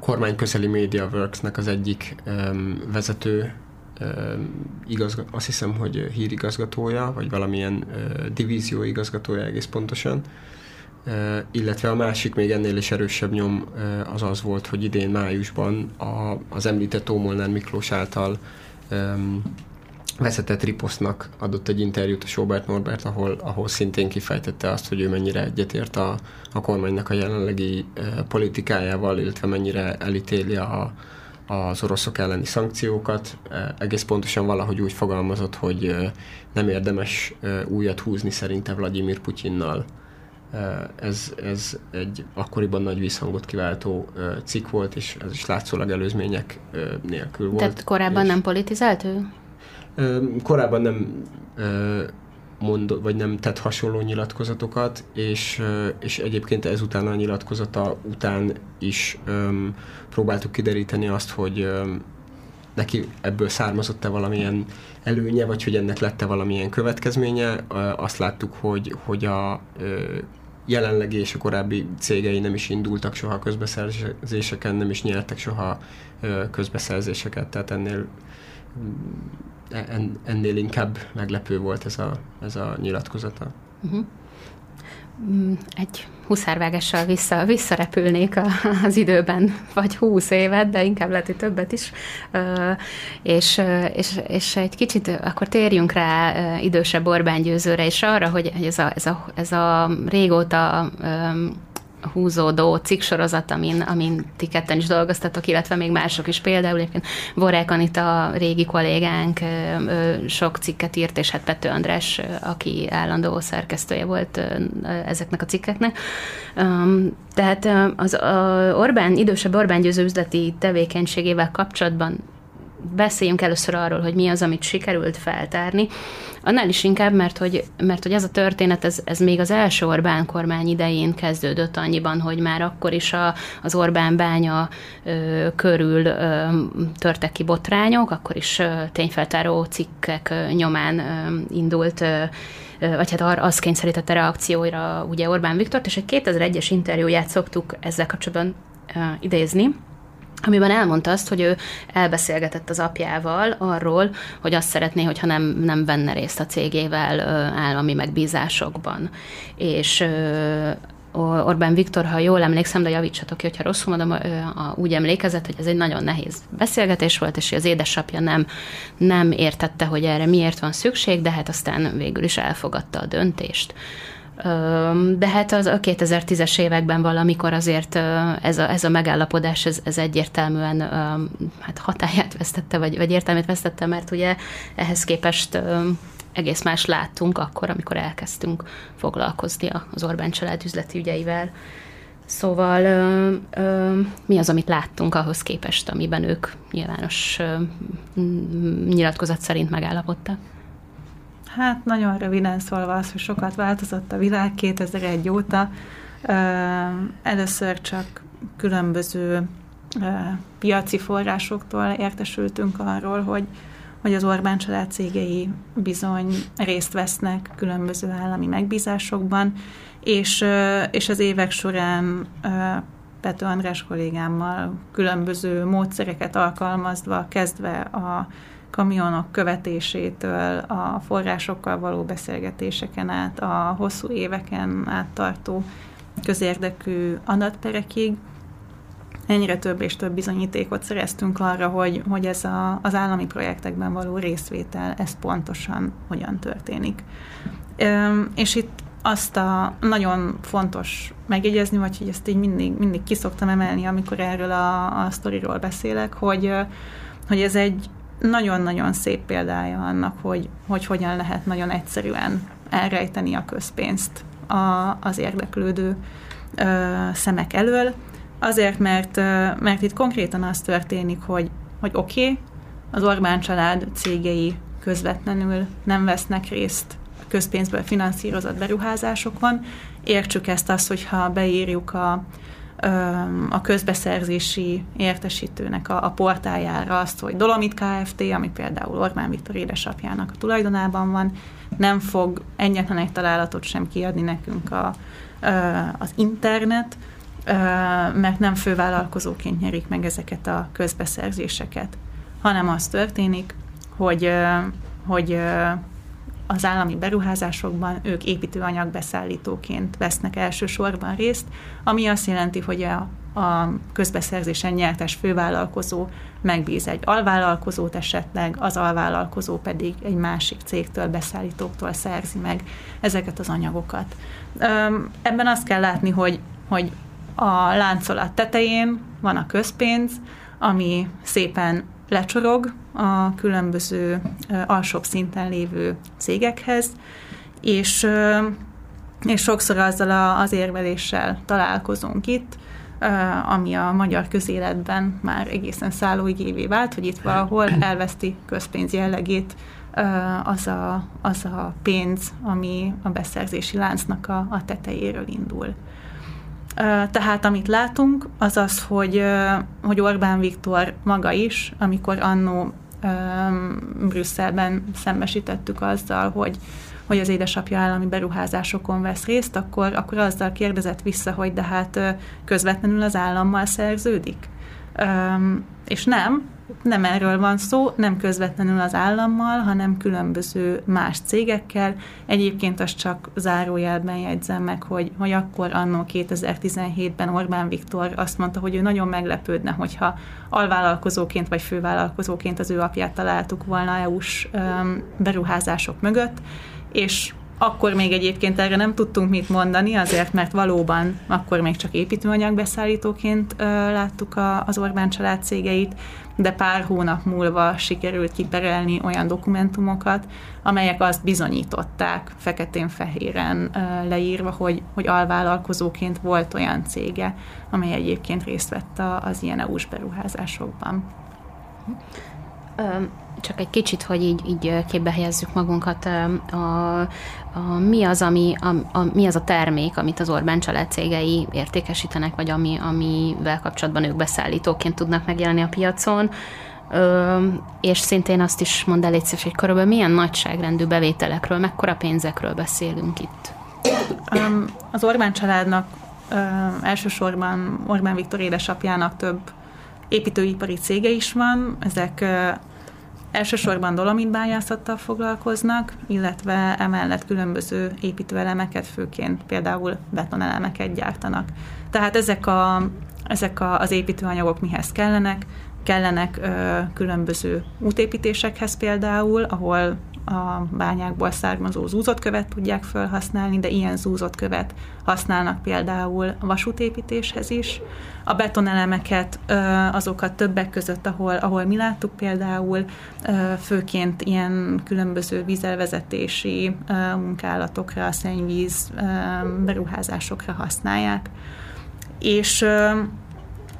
kormányközeli Media Works-nek az egyik um, vezető um, igazgat, azt hiszem, hogy hírigazgatója, vagy valamilyen uh, divízió igazgatója egész pontosan. Uh, illetve a másik még ennél is erősebb nyom uh, az az volt, hogy idén májusban a, az említett Ómolnár Miklós által um, vezetett riposztnak adott egy interjút a Sobert Norbert, ahol, ahol szintén kifejtette azt, hogy ő mennyire egyetért a, a kormánynak a jelenlegi e, politikájával, illetve mennyire elítéli a, az oroszok elleni szankciókat. Egész pontosan valahogy úgy fogalmazott, hogy nem érdemes újat húzni szerinte Vladimir Putyinnal. Ez, ez egy akkoriban nagy visszhangot kiváltó cikk volt, és ez is látszólag előzmények nélkül volt. Tehát korábban és... nem politizált ő? Korábban nem mond, vagy nem tett hasonló nyilatkozatokat, és, és egyébként ezután a nyilatkozata után is um, próbáltuk kideríteni azt, hogy um, neki ebből származott-e valamilyen előnye, vagy hogy ennek lette valamilyen következménye. Azt láttuk, hogy, hogy a jelenlegi és a korábbi cégei nem is indultak soha közbeszerzéseken, nem is nyertek soha közbeszerzéseket, tehát ennél E, ennél inkább meglepő volt ez a, ez a nyilatkozata. Uh-huh. egy huszárvágással vissza, visszarepülnék az időben, vagy húsz évet, de inkább lehet, hogy többet is, és, és, és egy kicsit akkor térjünk rá idősebb Orbán Győzőre, és arra, hogy ez a, ez a, ez a régóta húzódó cikksorozat, amin, amin ti ketten is dolgoztatok, illetve még mások is. Például egyébként Vorák Anita, régi kollégánk, sok cikket írt, és hát Pető András, aki állandó szerkesztője volt ezeknek a cikkeknek. Tehát az Orbán, idősebb Orbán győző üzleti tevékenységével kapcsolatban beszéljünk először arról, hogy mi az, amit sikerült feltárni. Annál is inkább, mert hogy, mert hogy ez a történet, ez, ez még az első Orbán kormány idején kezdődött annyiban, hogy már akkor is a, az Orbán bánya ö, körül ö, törtek ki botrányok, akkor is ö, tényfeltáró cikkek ö, nyomán ö, indult ö, vagy hát arra az kényszerítette reakcióira ugye Orbán Viktort, és egy 2001-es interjúját szoktuk ezzel kapcsolatban idézni, amiben elmondta azt, hogy ő elbeszélgetett az apjával arról, hogy azt szeretné, hogyha nem, nem venne részt a cégével állami megbízásokban. És Orbán Viktor, ha jól emlékszem, de javítsatok ki, hogyha rosszul mondom, úgy emlékezett, hogy ez egy nagyon nehéz beszélgetés volt, és az édesapja nem, nem értette, hogy erre miért van szükség, de hát aztán végül is elfogadta a döntést. De hát az a 2010-es években valamikor azért ez a, ez a megállapodás, ez, ez egyértelműen hát hatáját vesztette, vagy, vagy értelmét vesztette, mert ugye ehhez képest egész más láttunk akkor, amikor elkezdtünk foglalkozni az Orbán család üzleti ügyeivel. Szóval mi az, amit láttunk ahhoz képest, amiben ők nyilvános nyilatkozat szerint megállapodtak? Hát nagyon röviden szólva az, hogy sokat változott a világ 2001 óta. Először csak különböző piaci forrásoktól értesültünk arról, hogy, hogy az Orbán család cégei bizony részt vesznek különböző állami megbízásokban, és, és az évek során Pető András kollégámmal különböző módszereket alkalmazva, kezdve a kamionok követésétől, a forrásokkal való beszélgetéseken át, a hosszú éveken át tartó közérdekű adatperekig, ennyire több és több bizonyítékot szereztünk arra, hogy, hogy ez a, az állami projektekben való részvétel, ez pontosan hogyan történik. És itt azt a nagyon fontos megjegyezni, vagy hogy ezt így mindig, mindig kiszoktam emelni, amikor erről a, a sztoriról beszélek, hogy, hogy ez egy nagyon-nagyon szép példája annak, hogy, hogy hogyan lehet nagyon egyszerűen elrejteni a közpénzt a, az érdeklődő ö, szemek elől. Azért, mert, mert itt konkrétan az történik, hogy, hogy oké, okay, az Orbán család cégei közvetlenül nem vesznek részt közpénzből finanszírozott beruházásokon. Értsük ezt azt, hogyha beírjuk a, a közbeszerzési értesítőnek a, a portájára azt, hogy Dolomit Kft., ami például Orbán Viktor édesapjának a tulajdonában van, nem fog egyetlen egy találatot sem kiadni nekünk a, az internet, mert nem fővállalkozóként nyerik meg ezeket a közbeszerzéseket, hanem az történik, hogy, hogy az állami beruházásokban ők építőanyagbeszállítóként vesznek elsősorban részt, ami azt jelenti, hogy a, a közbeszerzésen nyertes fővállalkozó megbíz egy alvállalkozót esetleg, az alvállalkozó pedig egy másik cégtől, beszállítóktól szerzi meg ezeket az anyagokat. Ebben azt kell látni, hogy, hogy a láncolat tetején van a közpénz, ami szépen lecsorog a különböző alsóbb szinten lévő cégekhez, és, és sokszor azzal az érveléssel találkozunk itt, ami a magyar közéletben már egészen szállóigévé vált, hogy itt valahol elveszti közpénz jellegét az a, az a pénz, ami a beszerzési láncnak a, a tetejéről indul. Tehát amit látunk, az az, hogy, hogy Orbán Viktor maga is, amikor annó Brüsszelben szembesítettük azzal, hogy, hogy az édesapja állami beruházásokon vesz részt, akkor, akkor azzal kérdezett vissza, hogy de hát közvetlenül az állammal szerződik. És nem, nem erről van szó, nem közvetlenül az állammal, hanem különböző más cégekkel. Egyébként azt csak zárójelben jegyzem meg, hogy, hogy akkor annó 2017-ben Orbán Viktor azt mondta, hogy ő nagyon meglepődne, hogyha alvállalkozóként vagy fővállalkozóként az ő apját találtuk volna EU-s beruházások mögött, és akkor még egyébként erre nem tudtunk mit mondani, azért, mert valóban akkor még csak építőanyagbeszállítóként ö, láttuk a, az Orbán család cégeit, de pár hónap múlva sikerült kiperelni olyan dokumentumokat, amelyek azt bizonyították feketén-fehéren leírva, hogy, hogy alvállalkozóként volt olyan cége, amely egyébként részt vett az ilyen EU-s beruházásokban csak egy kicsit, hogy így, így képbe helyezzük magunkat, a, a, mi, az, ami, a, a, mi az a termék, amit az Orbán család cégei értékesítenek, vagy ami, amivel kapcsolatban ők beszállítóként tudnak megjelenni a piacon, Ö, és szintén azt is mondd el légy hogy körülbelül milyen nagyságrendű bevételekről, mekkora pénzekről beszélünk itt? Az Orbán családnak elsősorban Orbán Viktor édesapjának több építőipari cége is van, ezek Elsősorban dolomitbányászattal foglalkoznak, illetve emellett különböző építőelemeket, főként például betonelemeket gyártanak. Tehát ezek, a, ezek a, az építőanyagok mihez kellenek? Kellenek ö, különböző útépítésekhez például, ahol a bányákból származó zúzott követ tudják felhasználni, de ilyen zúzott követ használnak például vasútépítéshez is. A betonelemeket, azokat többek között, ahol, ahol mi láttuk például, főként ilyen különböző vízelvezetési munkálatokra, szennyvíz beruházásokra használják. És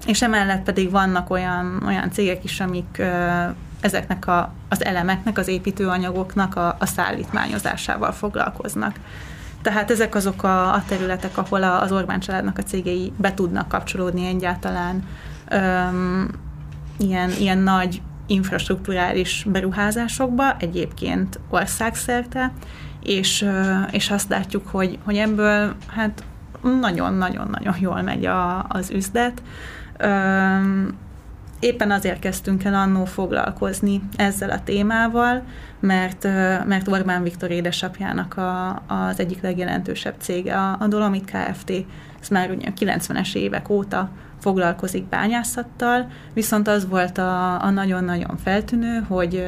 és emellett pedig vannak olyan, olyan cégek is, amik ezeknek a, az elemeknek, az építőanyagoknak a, a szállítmányozásával foglalkoznak. Tehát ezek azok a, a területek, ahol a, az Orbán családnak a cégei be tudnak kapcsolódni egyáltalán öm, ilyen, ilyen nagy infrastruktúrális beruházásokba, egyébként országszerte, és, és azt látjuk, hogy, hogy ebből hát nagyon-nagyon-nagyon jól megy a, az üzlet. Öm, éppen azért kezdtünk el annó foglalkozni ezzel a témával, mert, mert Orbán Viktor édesapjának a, az egyik legjelentősebb cége, a, a Dolomit Kft. Ez már ugye a 90-es évek óta foglalkozik bányászattal, viszont az volt a, a nagyon-nagyon feltűnő, hogy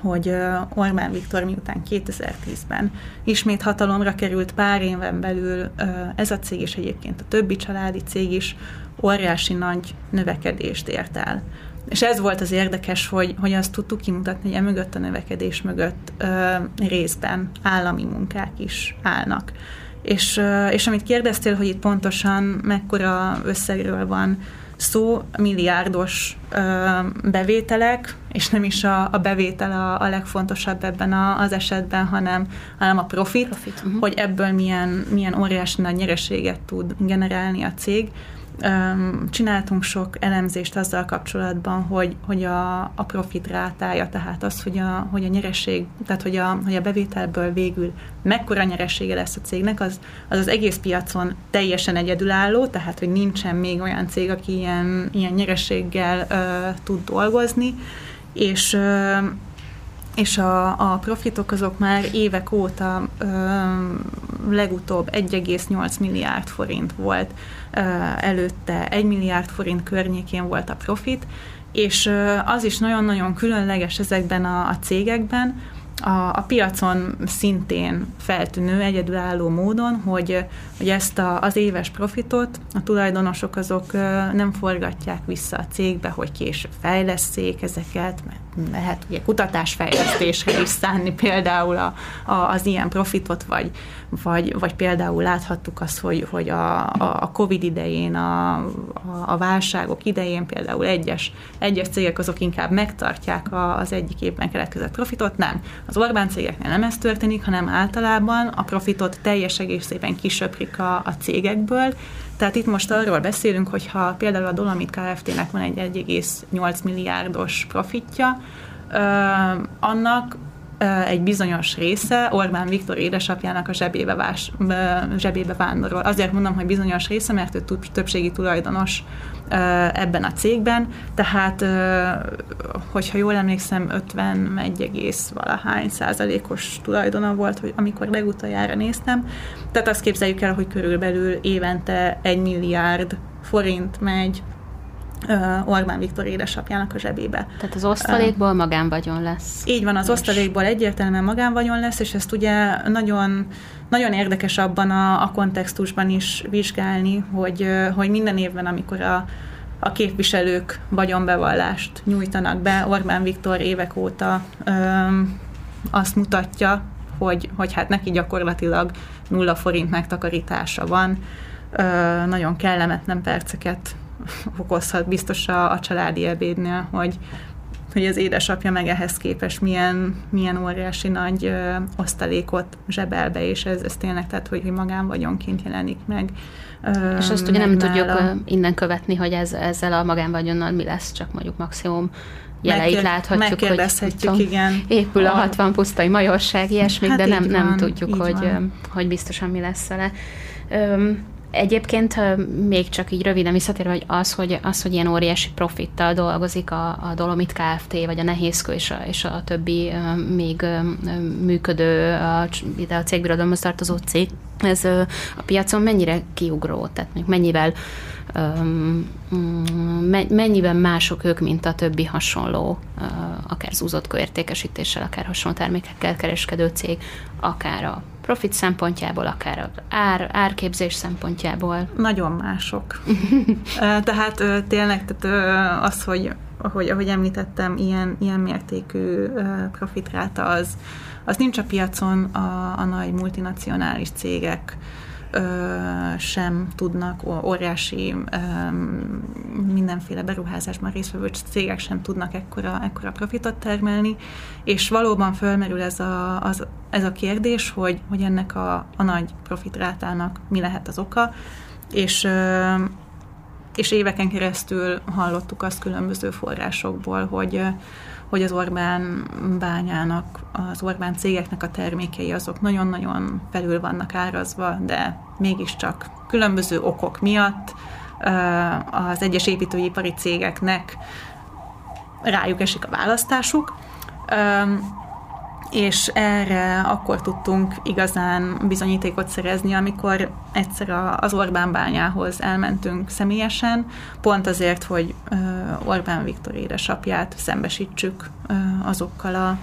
hogy Orbán Viktor miután 2010-ben ismét hatalomra került pár éven belül ez a cég, és egyébként a többi családi cég is óriási nagy növekedést ért el. És ez volt az érdekes, hogy, hogy azt tudtuk kimutatni, hogy emögött a növekedés mögött ö, részben állami munkák is állnak. És, ö, és amit kérdeztél, hogy itt pontosan mekkora összegről van szó, milliárdos ö, bevételek, és nem is a, a bevétel a, a legfontosabb ebben a, az esetben, hanem, hanem a profit, profit. Uh-huh. hogy ebből milyen, milyen óriási nagy nyereséget tud generálni a cég Csináltunk sok elemzést azzal kapcsolatban, hogy, hogy a, a profit rátája, tehát az, hogy a, hogy a nyereség, tehát hogy a, hogy a bevételből végül mekkora nyeressége lesz a cégnek, az, az az egész piacon teljesen egyedülálló, tehát hogy nincsen még olyan cég, aki ilyen, ilyen nyerességgel ö, tud dolgozni, és ö, és a, a profitok azok már évek óta ö, legutóbb 1,8 milliárd forint volt, előtte 1 milliárd forint környékén volt a profit, és az is nagyon-nagyon különleges ezekben a, a cégekben, a, a piacon szintén feltűnő, egyedülálló módon, hogy, hogy ezt a, az éves profitot a tulajdonosok azok nem forgatják vissza a cégbe, hogy később fejleszték ezeket, mert lehet ugye kutatásfejlesztésre is szánni például a, a, az ilyen profitot, vagy, vagy, vagy például láthattuk azt, hogy, hogy a, a Covid idején, a, a, a válságok idején például egyes, egyes cégek azok inkább megtartják a, az egyik évben keletkezett profitot, nem. Az Orbán cégeknél nem ez történik, hanem általában a profitot teljes egészében kisöprik a, a cégekből, tehát itt most arról beszélünk, hogy ha például a Dolomit Kft-nek van egy 1,8 milliárdos profitja, annak egy bizonyos része Orbán Viktor édesapjának a zsebébe, vás, zsebébe vándorol. Azért mondom, hogy bizonyos része, mert ő többségi tulajdonos ebben a cégben, tehát hogyha jól emlékszem, 51 egész valahány százalékos tulajdona volt, hogy amikor legutoljára néztem, tehát azt képzeljük el, hogy körülbelül évente egy milliárd forint megy Orbán Viktor édesapjának a zsebébe. Tehát az osztalékból uh, magánvagyon lesz. Így van, az és... osztalékból egyértelműen magánvagyon lesz, és ezt ugye nagyon, nagyon érdekes abban a, a kontextusban is vizsgálni, hogy, hogy minden évben, amikor a, a képviselők vagyonbevallást nyújtanak be, Orbán Viktor évek óta öm, azt mutatja, hogy, hogy hát neki gyakorlatilag nulla forint megtakarítása van, ö, nagyon kellemetlen perceket okozhat biztos a, a családi ebédnél, hogy, hogy az édesapja meg ehhez képest milyen, milyen óriási nagy ö, osztalékot zsebel be, és ez, ez tényleg, tehát hogy, hogy magánvagyonként jelenik meg. Ö, és azt ugye nem nála. tudjuk innen követni, hogy ez, ezzel a magánvagyonnal mi lesz, csak mondjuk maximum jeleit láthatjuk, hogy tudom, igen. épül a 60 pusztai majorság, ilyesmik, hát de nem, van, nem tudjuk, hogy, hogy biztosan mi lesz vele. Egyébként még csak így röviden visszatérve, hogy az, hogy, az, hogy ilyen óriási profittal dolgozik a, a Dolomit Kft. vagy a Nehézkő és a, és a többi még működő, a, ide a cégbirodalomhoz tartozó cég, ez a piacon mennyire kiugró, tehát mennyivel mennyiben mások ők, mint a többi hasonló, akár zúzott értékesítéssel, akár hasonló termékekkel kereskedő cég, akár a profit szempontjából, akár ár, árképzés szempontjából? Nagyon mások. tehát tényleg tehát az, hogy ahogy, ahogy említettem, ilyen, ilyen mértékű profitráta az, az nincs a piacon a, a nagy multinacionális cégek sem tudnak, óriási mindenféle beruházásban résztvevő cégek sem tudnak ekkora, ekkora profitot termelni, és valóban fölmerül ez a, az, ez a kérdés, hogy, hogy ennek a, a nagy profitrátának mi lehet az oka, és és éveken keresztül hallottuk azt különböző forrásokból, hogy, hogy az Orbán bányának, az Orbán cégeknek a termékei azok nagyon-nagyon felül vannak árazva, de mégiscsak különböző okok miatt az egyes építőipari cégeknek rájuk esik a választásuk és erre akkor tudtunk igazán bizonyítékot szerezni, amikor egyszer az Orbán bányához elmentünk személyesen, pont azért, hogy Orbán Viktor édesapját szembesítsük azokkal a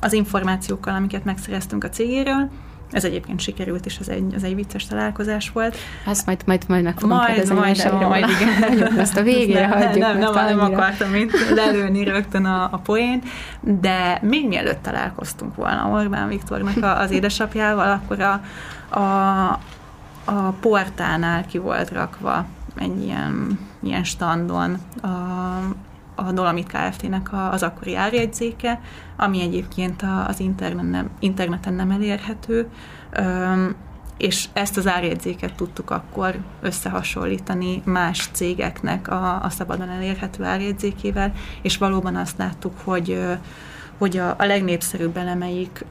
az információkkal, amiket megszereztünk a cégéről, ez egyébként sikerült, és ez egy, ez egy vicces találkozás volt. Azt majd, majd, majd meg fogom majd, kérdezni, majd, majd, majd, igen. Ezt a végére nem, hagyjuk. Nem, nem, nem, nem akartam itt lelőni rögtön a, a poént, de még mielőtt találkoztunk volna Orbán Viktornak a, az édesapjával, akkor a, a, a portánál ki volt rakva egy ilyen, ilyen standon a, a Dolomit Kft-nek az akkori árjegyzéke, ami egyébként az interneten nem, elérhető, és ezt az árjegyzéket tudtuk akkor összehasonlítani más cégeknek a, a szabadon elérhető árjegyzékével, és valóban azt láttuk, hogy hogy a, a legnépszerűbb elemeik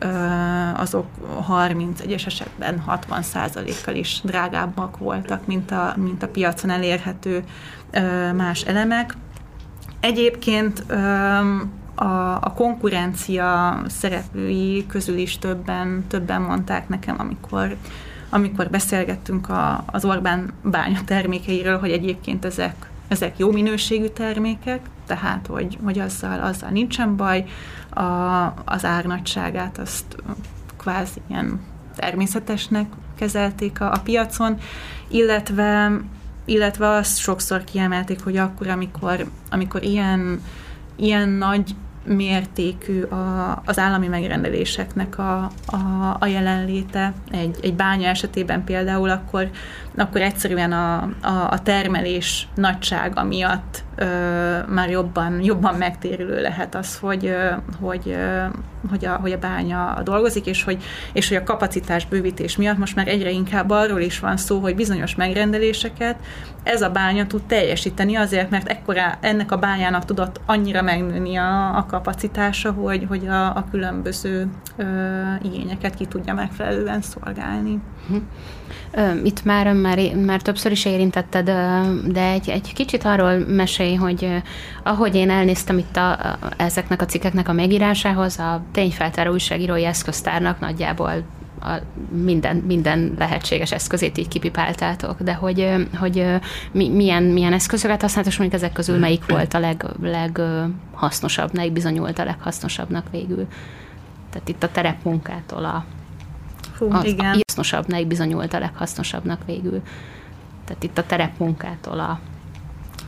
azok 30, egyes esetben 60 százalékkal is drágábbak voltak, mint a, mint a piacon elérhető más elemek. Egyébként a, a konkurencia szereplői közül is többen, többen mondták nekem, amikor, amikor beszélgettünk a, az Orbán bánya termékeiről, hogy egyébként ezek, ezek jó minőségű termékek, tehát hogy, hogy azzal, azzal nincsen baj, a, az árnagyságát azt kvázi ilyen természetesnek kezelték a, a piacon, illetve illetve azt sokszor kiemelték, hogy akkor, amikor, amikor ilyen, ilyen nagy mértékű a, az állami megrendeléseknek a, a, a jelenléte egy, egy bánya esetében például, akkor, akkor egyszerűen a, a, a termelés nagysága miatt már jobban, jobban megtérülő lehet az, hogy, hogy, hogy, a, hogy a bánya dolgozik, és hogy, és hogy a kapacitás bővítés miatt most már egyre inkább arról is van szó, hogy bizonyos megrendeléseket ez a bánya tud teljesíteni azért, mert ekkora ennek a bányának tudott annyira megnőni a, a kapacitása, hogy, hogy a, a különböző ö, igényeket ki tudja megfelelően szolgálni. Mhm. Itt már, már, már többször is érintetted, de egy, egy kicsit arról mesélj, hogy ahogy én elnéztem itt a, ezeknek a cikkeknek a megírásához, a tényfeltáró újságírói eszköztárnak nagyjából a minden, minden lehetséges eszközét így kipipáltátok, de hogy, hogy mi, milyen, milyen eszközöket használtak, és mondjuk ezek közül melyik volt a leg, leghasznosabb, melyik bizonyult a leghasznosabbnak végül. Tehát itt a terepmunkától a Hú, az igen. hasznosabb, melyik bizonyult a leghasznosabbnak végül. Tehát itt a terepmunkától a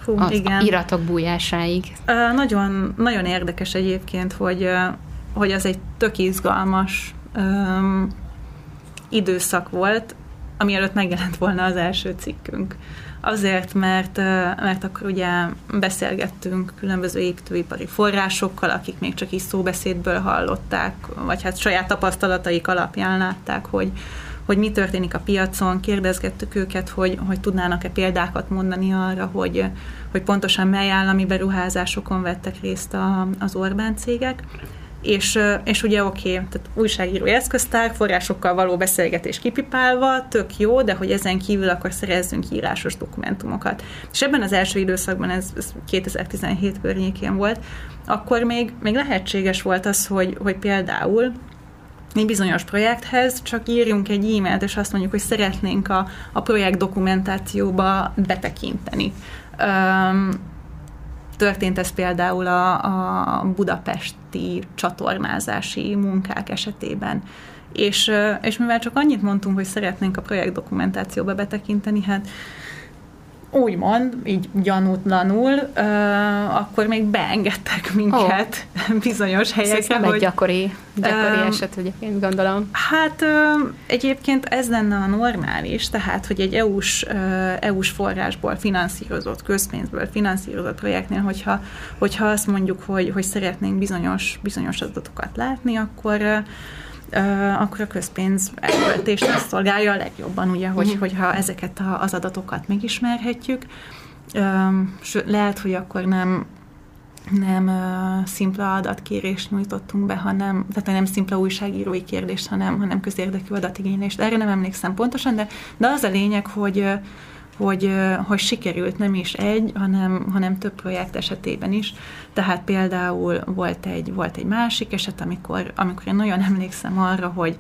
Hú, az igen. iratok bújásáig. Uh, nagyon, nagyon érdekes egyébként, hogy, uh, hogy az egy tök izgalmas um, időszak volt, ami előtt megjelent volna az első cikkünk. Azért, mert, mert akkor ugye beszélgettünk különböző építőipari forrásokkal, akik még csak is szóbeszédből hallották, vagy hát saját tapasztalataik alapján látták, hogy, hogy mi történik a piacon, kérdezgettük őket, hogy, hogy tudnának-e példákat mondani arra, hogy, hogy pontosan mely állami beruházásokon vettek részt a, az Orbán cégek, és, és ugye oké, okay, tehát újságíró eszköztár, forrásokkal való beszélgetés kipipálva, tök jó, de hogy ezen kívül akkor szerezzünk írásos dokumentumokat. És ebben az első időszakban, ez, ez 2017 környékén volt, akkor még, még lehetséges volt az, hogy, hogy például mi bizonyos projekthez csak írjunk egy e-mailt, és azt mondjuk, hogy szeretnénk a, a projekt dokumentációba betekinteni. Um, Történt ez például a, a budapesti csatornázási munkák esetében. És, és mivel csak annyit mondtunk, hogy szeretnénk a projekt dokumentációba betekinteni, hát úgymond, így gyanútlanul, uh, akkor még beengedtek minket oh. bizonyos helyekre. Ez nem hogy, egy gyakori, gyakori uh, eset, én gondolom. Hát uh, egyébként ez lenne a normális, tehát, hogy egy EU-s, EU-s forrásból finanszírozott, közpénzből finanszírozott projektnél, hogyha, hogyha azt mondjuk, hogy, hogy szeretnénk bizonyos, bizonyos adatokat látni, akkor akkor a közpénz elköltést szolgálja a legjobban, ugye, hogy, uh-huh. hogyha ezeket a, az adatokat megismerhetjük. Lehet, hogy akkor nem nem uh, szimpla adatkérést nyújtottunk be, hanem, tehát nem szimpla újságírói kérdést, hanem, hanem közérdekű adatigénylést. Erre nem emlékszem pontosan, de, de az a lényeg, hogy hogy, hogy sikerült nem is egy, hanem, hanem több projekt esetében is. Tehát például volt egy, volt egy másik eset, amikor, amikor én nagyon emlékszem arra, hogy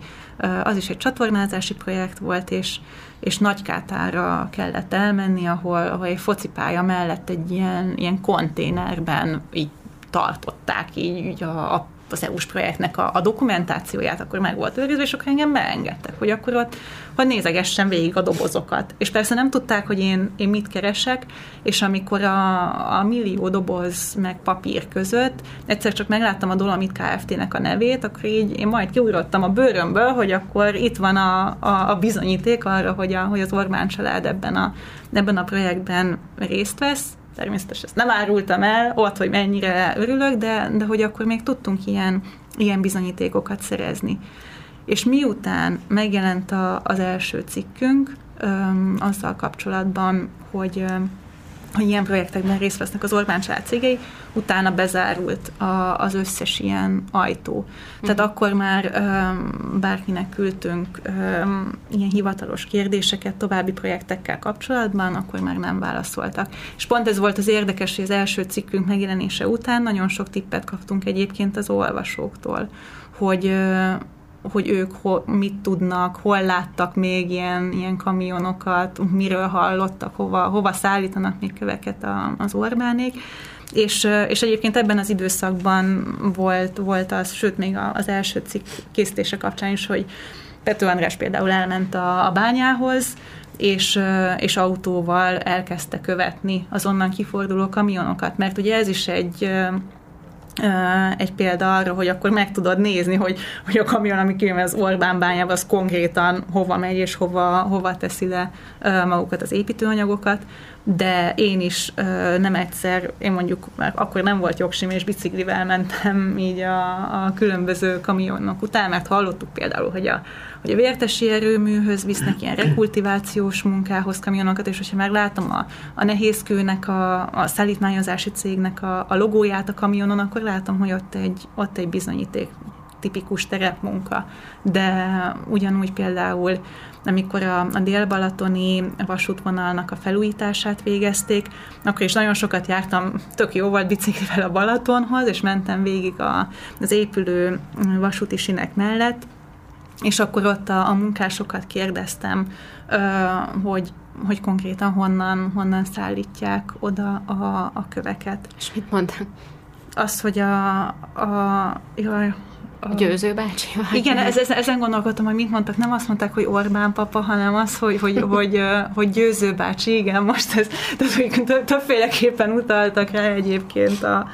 az is egy csatornázási projekt volt, és, és Nagykátára kellett elmenni, ahol, ahol egy focipálya mellett egy ilyen, ilyen konténerben így tartották így, így a, a az EU-s projektnek a, a dokumentációját, akkor meg volt őrizve, és akkor engem beengedtek, hogy akkor ott, hogy nézegessen végig a dobozokat. És persze nem tudták, hogy én, én mit keresek, és amikor a, a millió doboz meg papír között egyszer csak megláttam a Dolomit Kft-nek a nevét, akkor így én majd kiugrottam a bőrömből, hogy akkor itt van a, a, a bizonyíték arra, hogy, a, hogy az Orbán család ebben a, ebben a projektben részt vesz, természetesen ezt nem árultam el, ott, hogy mennyire örülök, de, de hogy akkor még tudtunk ilyen, ilyen bizonyítékokat szerezni. És miután megjelent a, az első cikkünk, öm, azzal kapcsolatban, hogy öm, hogy ilyen projektekben részt vesznek az Orbán család cégei, utána bezárult a, az összes ilyen ajtó. Tehát mm. akkor már um, bárkinek küldtünk um, ilyen hivatalos kérdéseket további projektekkel kapcsolatban, akkor már nem válaszoltak. És pont ez volt az érdekes, hogy az első cikkünk megjelenése után nagyon sok tippet kaptunk egyébként az olvasóktól, hogy hogy ők ho, mit tudnak, hol láttak még ilyen, ilyen kamionokat, miről hallottak, hova, hova szállítanak még köveket a, az Orbánék. És, és egyébként ebben az időszakban volt, volt az, sőt még az első cikk készítése kapcsán is, hogy Pető András például elment a, a bányához, és, és autóval elkezdte követni az onnan kiforduló kamionokat, mert ugye ez is egy egy példa arra, hogy akkor meg tudod nézni, hogy, hogy a kamion, ami kijön az Orbán bányába, az konkrétan hova megy és hova, hova teszi le magukat az építőanyagokat, de én is nem egyszer, én mondjuk már akkor nem volt jogsim, és biciklivel mentem így a, a különböző kamionok után, mert hallottuk például, hogy a, hogy a vértesi erőműhöz visznek ilyen rekultivációs munkához kamionokat, és hogyha már látom a, a nehézkőnek, a, a szállítmányozási cégnek a, a logóját a kamionon, akkor látom, hogy ott egy, ott egy bizonyíték tipikus terepmunka. De ugyanúgy például amikor a, a dél-balatoni vasútvonalnak a felújítását végezték, akkor is nagyon sokat jártam, tök jó volt biciklivel a Balatonhoz, és mentem végig a, az épülő vasúti sinek mellett, és akkor ott a, a munkásokat kérdeztem, ö, hogy hogy konkrétan honnan, honnan szállítják oda a, a köveket. És mit mondták? Az, hogy a, a jaj, a Győző bácsi? Igen, ez, ez, ezen gondolkodtam, hogy mit mondtak. Nem azt mondták, hogy Orbán papa, hanem az, hogy, hogy, hogy, hogy Győző bácsi. Igen, most ez, tehát, hogy többféleképpen utaltak rá egyébként a,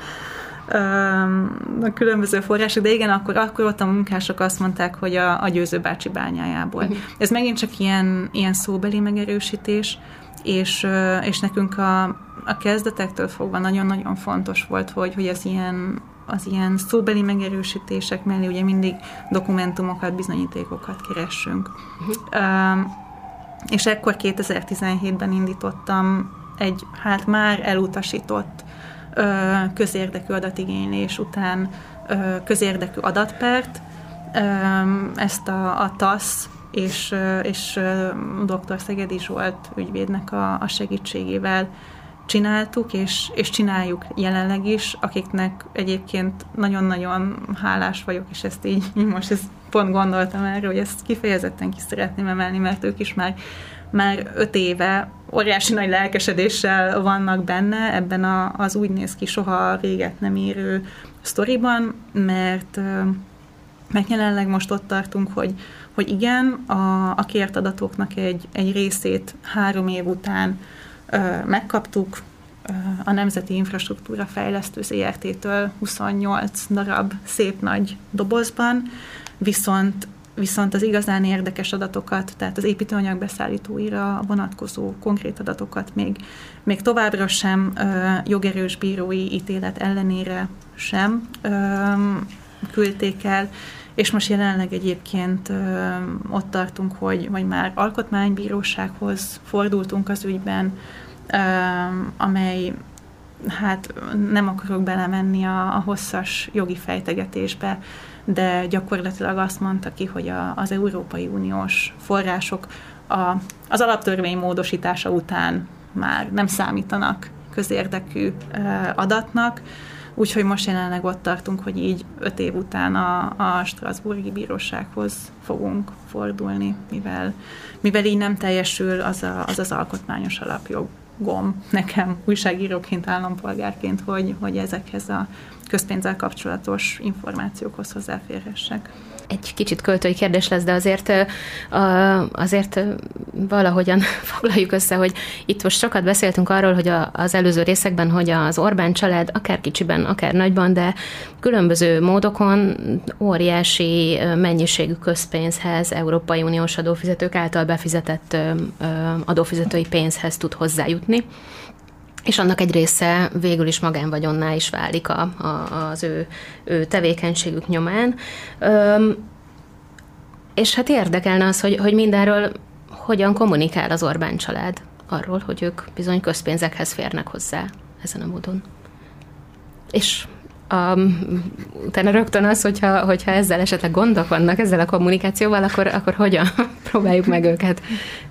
a különböző források, de igen, akkor, akkor ott a munkások azt mondták, hogy a, a Győző bácsi bányájából. Ez megint csak ilyen, ilyen szóbeli megerősítés, és, és nekünk a, a kezdetektől fogva nagyon-nagyon fontos volt, hogy, hogy ez ilyen az ilyen szóbeli megerősítések mellé ugye mindig dokumentumokat, bizonyítékokat keressünk. Uh-huh. és ekkor 2017-ben indítottam egy hát már elutasított közérdekű adatigénylés után közérdekű adatpert, ezt a, a TASZ és, és dr. Szegedi Zsolt ügyvédnek a, a segítségével csináltuk, és, és csináljuk jelenleg is, akiknek egyébként nagyon-nagyon hálás vagyok, és ezt így, most ezt pont gondoltam erre, hogy ezt kifejezetten ki szeretném emelni, mert ők is már, már öt éve óriási nagy lelkesedéssel vannak benne ebben a, az úgy néz ki soha véget nem érő sztoriban, mert mert jelenleg most ott tartunk, hogy, hogy igen, a, a kért adatoknak egy, egy részét három év után megkaptuk a Nemzeti Infrastruktúra Fejlesztő ZRT-től 28 darab szép nagy dobozban, viszont viszont az igazán érdekes adatokat, tehát az építőanyag beszállítóira vonatkozó konkrét adatokat még, még továbbra sem jogerős bírói ítélet ellenére sem küldték el, és most jelenleg egyébként ott tartunk, hogy, hogy már alkotmánybírósághoz fordultunk az ügyben, amely hát nem akarok belemenni a, a hosszas jogi fejtegetésbe, de gyakorlatilag azt mondta ki, hogy a, az Európai Uniós források a, az alaptörvény módosítása után már nem számítanak közérdekű adatnak, Úgyhogy most jelenleg ott tartunk, hogy így öt év után a, a Strasburgi Bírósághoz fogunk fordulni, mivel, mivel így nem teljesül az a, az, az alkotmányos alapjogom nekem újságíróként, állampolgárként, hogy, hogy ezekhez a közpénzzel kapcsolatos információkhoz hozzáférhessek egy kicsit költői kérdés lesz, de azért, azért valahogyan foglaljuk össze, hogy itt most sokat beszéltünk arról, hogy az előző részekben, hogy az Orbán család akár kicsiben, akár nagyban, de különböző módokon óriási mennyiségű közpénzhez, Európai Uniós adófizetők által befizetett adófizetői pénzhez tud hozzájutni és annak egy része végül is magánvagyonná is válik a, a, az ő, ő tevékenységük nyomán. Öm, és hát érdekelne az, hogy, hogy mindenről hogyan kommunikál az Orbán család arról, hogy ők bizony közpénzekhez férnek hozzá ezen a módon. És um, utána rögtön az, hogyha, hogyha ezzel esetleg gondok vannak, ezzel a kommunikációval, akkor, akkor hogyan próbáljuk meg őket,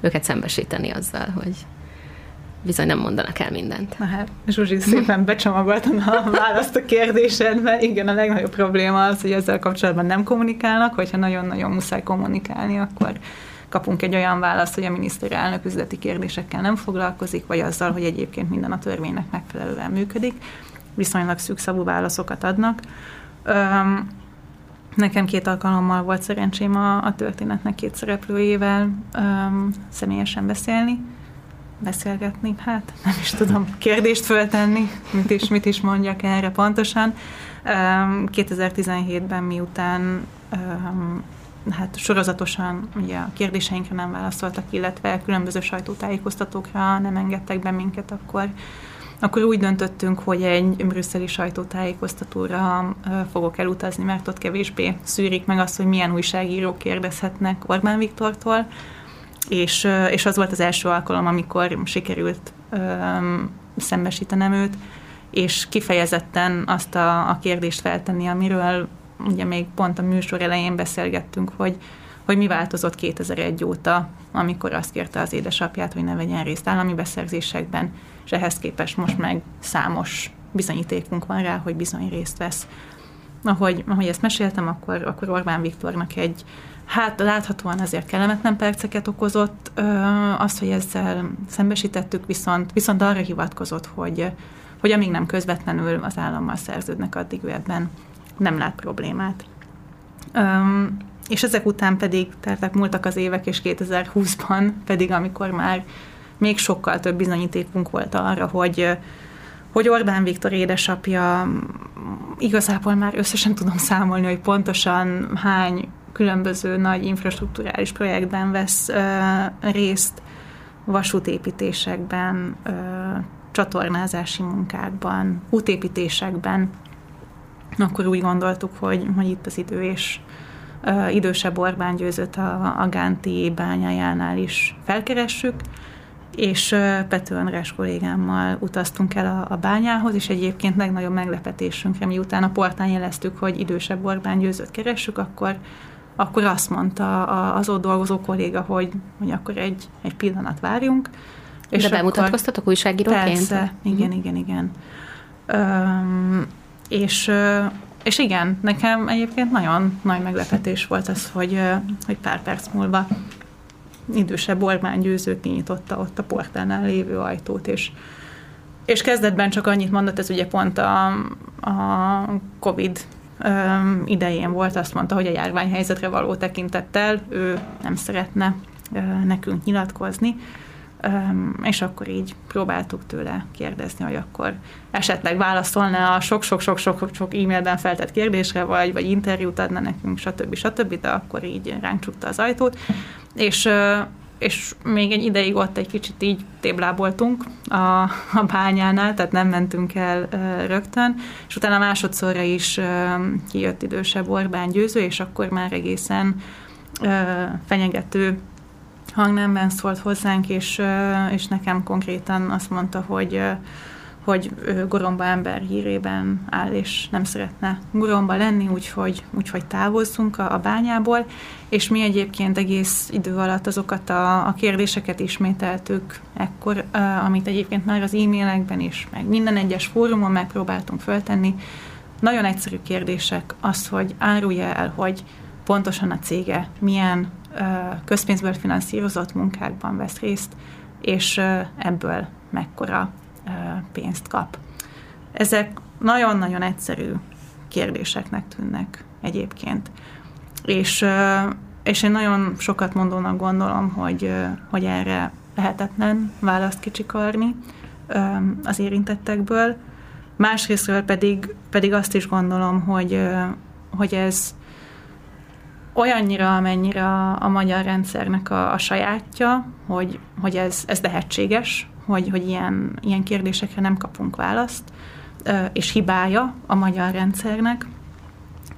őket szembesíteni azzal, hogy bizony nem mondanak el mindent. Na hát, Zsuzsi, szépen becsomagoltam a választ a kérdésedbe. Igen, a legnagyobb probléma az, hogy ezzel kapcsolatban nem kommunikálnak, hogyha nagyon-nagyon muszáj kommunikálni, akkor kapunk egy olyan választ, hogy a miniszterelnök üzleti kérdésekkel nem foglalkozik, vagy azzal, hogy egyébként minden a törvénynek megfelelően működik. Viszonylag szűkszavú válaszokat adnak. Öm, Nekem két alkalommal volt szerencsém a, a történetnek két szereplőjével öm, személyesen beszélni beszélgetni, hát nem is tudom kérdést föltenni, mit is, mit is mondjak erre pontosan. 2017-ben miután hát sorozatosan ugye a kérdéseinkre nem válaszoltak, illetve különböző sajtótájékoztatókra nem engedtek be minket, akkor akkor úgy döntöttünk, hogy egy brüsszeli sajtótájékoztatóra fogok elutazni, mert ott kevésbé szűrik meg azt, hogy milyen újságírók kérdezhetnek Orbán Viktortól, és, és az volt az első alkalom, amikor sikerült um, szembesítenem őt, és kifejezetten azt a, a kérdést feltenni, amiről ugye még pont a műsor elején beszélgettünk, hogy, hogy mi változott 2001 óta, amikor azt kérte az édesapját, hogy ne vegyen részt állami beszerzésekben, és ehhez képest most meg számos bizonyítékunk van rá, hogy bizony részt vesz. Ahogy, ahogy ezt meséltem, akkor, akkor Orbán Viktornak egy, hát láthatóan azért kellemetlen perceket okozott, az, hogy ezzel szembesítettük, viszont, viszont arra hivatkozott, hogy, hogy amíg nem közvetlenül az állammal szerződnek, addig ő ebben nem lát problémát. És ezek után pedig, tehát múltak az évek, és 2020-ban pedig, amikor már még sokkal több bizonyítékunk volt arra, hogy hogy Orbán Viktor édesapja igazából már összesen tudom számolni, hogy pontosan hány különböző nagy infrastruktúrális projektben vesz uh, részt, vasútépítésekben, uh, csatornázási munkákban, útépítésekben, akkor úgy gondoltuk, hogy, hogy itt az idő, és uh, idősebb Orbán győzött a, a Gánti bányájánál is felkeressük, és Pető András kollégámmal utaztunk el a, a bányához, és egyébként legnagyobb meglepetésünkre, miután a portán jeleztük, hogy idősebb Orbán győzött keressük, akkor, akkor azt mondta az ott dolgozó kolléga, hogy, hogy akkor egy, egy pillanat várjunk. És De bemutatkoztatok újságíróként? Persze, igen, uh-huh. igen, igen. Üm, és, és igen, nekem egyébként nagyon nagy meglepetés volt az, hogy, hogy pár perc múlva idősebb Orbán győző kinyitotta ott a portánál lévő ajtót, és, és kezdetben csak annyit mondott, ez ugye pont a, a Covid idején volt, azt mondta, hogy a járványhelyzetre való tekintettel ő nem szeretne nekünk nyilatkozni, és akkor így próbáltuk tőle kérdezni, hogy akkor esetleg válaszolna a sok-sok-sok-sok e-mailben feltett kérdésre, vagy, vagy interjút adna nekünk, stb. stb., de akkor így ránk csukta az ajtót. És és még egy ideig ott egy kicsit így tébláboltunk a, a bányánál, tehát nem mentünk el uh, rögtön, és utána másodszorra is uh, kijött idősebb Orbán győző, és akkor már egészen uh, fenyegető hangnemben szólt hozzánk, és, és nekem konkrétan azt mondta, hogy hogy Goromba ember hírében áll, és nem szeretne Goromba lenni, úgyhogy, úgyhogy távozzunk a, a bányából, és mi egyébként egész idő alatt azokat a, a kérdéseket ismételtük ekkor, amit egyébként már az e-mailekben is, meg minden egyes fórumon megpróbáltunk föltenni. Nagyon egyszerű kérdések, az, hogy árulja el, hogy pontosan a cége milyen közpénzből finanszírozott munkákban vesz részt, és ebből mekkora pénzt kap. Ezek nagyon-nagyon egyszerű kérdéseknek tűnnek egyébként. És, és én nagyon sokat mondónak gondolom, hogy, hogy erre lehetetlen választ kicsikarni az érintettekből. Másrésztről pedig, pedig azt is gondolom, hogy, hogy ez olyannyira, amennyire a, a magyar rendszernek a, a sajátja, hogy, hogy ez, ez lehetséges, hogy, hogy ilyen, ilyen kérdésekre nem kapunk választ, és hibája a magyar rendszernek.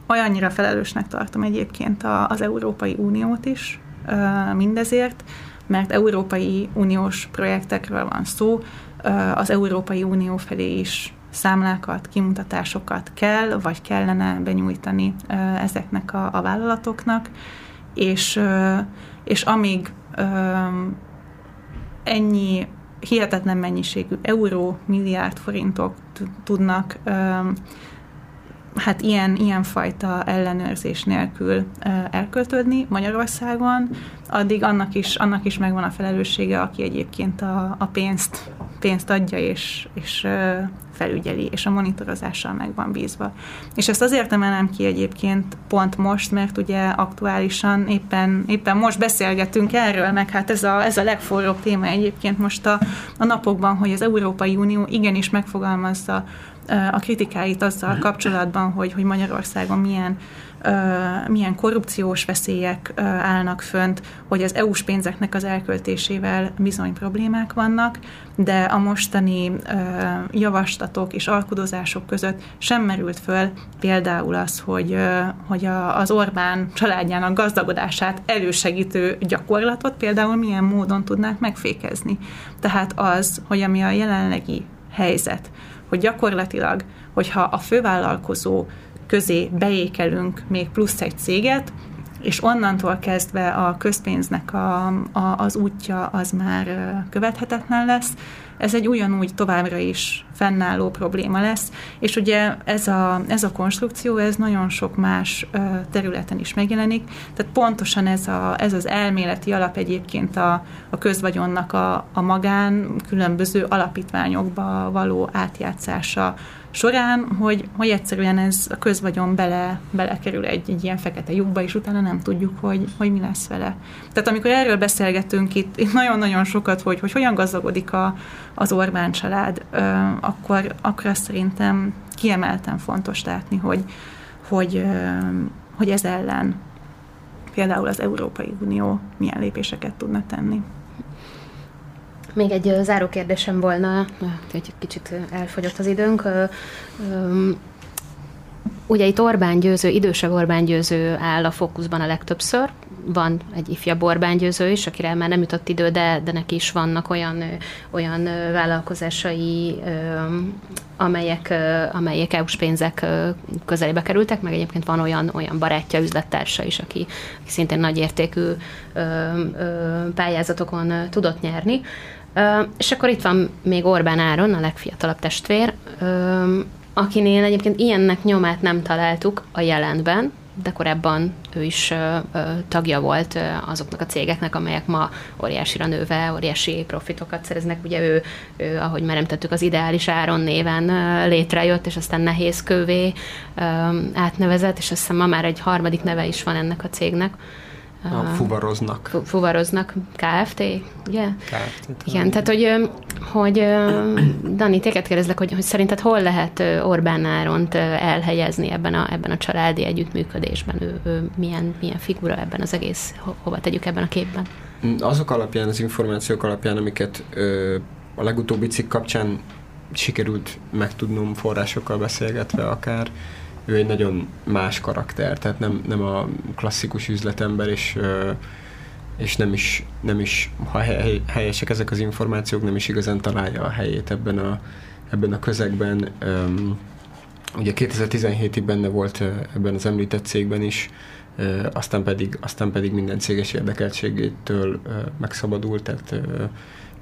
Olyannyira felelősnek tartom egyébként az Európai Uniót is mindezért, mert Európai Uniós projektekről van szó, az Európai Unió felé is számlákat, kimutatásokat kell, vagy kellene benyújtani ezeknek a, a vállalatoknak, és, és amíg ennyi hihetetlen mennyiségű euró, milliárd forintok tudnak hát ilyen, ilyen fajta ellenőrzés nélkül elköltődni Magyarországon, addig annak is, annak is megvan a felelőssége, aki egyébként a, a pénzt pénzt adja és, és felügyeli, és a monitorozással meg van bízva. És ezt azért emelem ki egyébként pont most, mert ugye aktuálisan éppen, éppen most beszélgetünk erről, meg hát ez a, ez a legforróbb téma egyébként most a, a napokban, hogy az Európai Unió igenis megfogalmazza a kritikáit azzal kapcsolatban, hogy, hogy Magyarországon milyen milyen korrupciós veszélyek állnak fönt, hogy az EU-s pénzeknek az elköltésével bizony problémák vannak, de a mostani javaslatok és alkudozások között sem merült föl például az, hogy, hogy az Orbán családjának gazdagodását elősegítő gyakorlatot például milyen módon tudnák megfékezni. Tehát az, hogy ami a jelenlegi helyzet, hogy gyakorlatilag, hogyha a fővállalkozó közé beékelünk még plusz egy céget, és onnantól kezdve a közpénznek a, a, az útja az már követhetetlen lesz. Ez egy ugyanúgy továbbra is fennálló probléma lesz, és ugye ez a, ez a konstrukció, ez nagyon sok más területen is megjelenik, tehát pontosan ez, a, ez az elméleti alap egyébként a, a közvagyonnak a, a magán különböző alapítványokba való átjátszása során, hogy, hogy egyszerűen ez a közvagyon bele, belekerül egy, egy ilyen fekete lyukba, és utána nem tudjuk, hogy, hogy mi lesz vele. Tehát amikor erről beszélgetünk itt, itt nagyon-nagyon sokat, hogy, hogy hogyan gazdagodik a, az Orbán család, akkor, akkor azt szerintem kiemelten fontos látni, hogy, hogy, hogy ez ellen például az Európai Unió milyen lépéseket tudna tenni. Még egy záró kérdésem volna, hogy kicsit elfogyott az időnk. Ugye itt Orbán győző, idősebb Orbán győző áll a fókuszban a legtöbbször. Van egy ifjabb Orbán győző is, akire már nem jutott idő, de, de neki is vannak olyan, olyan vállalkozásai, amelyek, amelyek EU-s pénzek közelébe kerültek, meg egyébként van olyan, olyan barátja, üzlettársa is, aki, aki szintén nagy értékű pályázatokon tudott nyerni. És akkor itt van még Orbán Áron, a legfiatalabb testvér, akinél egyébként ilyennek nyomát nem találtuk a jelentben, de korábban ő is tagja volt azoknak a cégeknek, amelyek ma óriásira nőve, óriási profitokat szereznek. Ugye ő, ő ahogy már említettük, az ideális áron néven létrejött, és aztán nehéz kövé átnevezett, és azt hiszem ma már egy harmadik neve is van ennek a cégnek. A fuvaroznak. Fuvaroznak, KFT, ugye? KFT. Igen, tehát hogy, hogy Dani, téged kérdezlek, hogy, hogy szerinted hol lehet Orbán Áront elhelyezni ebben a, ebben a családi együttműködésben? Ő, ő milyen, milyen figura ebben az egész, ho, hova tegyük ebben a képben? Azok alapján, az információk alapján, amiket ö, a legutóbbi cikk kapcsán sikerült megtudnom forrásokkal beszélgetve akár, ő egy nagyon más karakter, tehát nem, nem a klasszikus üzletember, és, és nem is, nem is, ha helyesek ezek az információk, nem is igazán találja a helyét ebben a, ebben a közegben. Ugye 2017-ig benne volt ebben az említett cégben is, aztán pedig, aztán pedig minden céges érdekeltségétől megszabadult, tehát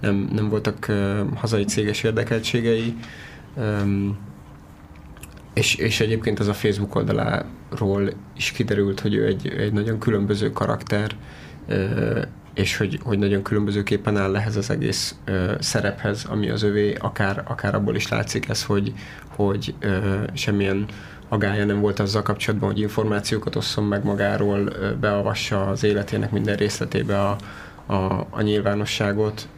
nem, nem voltak hazai céges érdekeltségei és, és egyébként ez a Facebook oldaláról is kiderült, hogy ő egy, egy nagyon különböző karakter, és hogy, hogy nagyon különbözőképpen áll ehhez az egész szerephez, ami az övé, akár, akár abból is látszik ez, hogy, hogy semmilyen agája nem volt azzal kapcsolatban, hogy információkat osszon meg magáról, beavassa az életének minden részletébe a, a, a nyilvánosságot.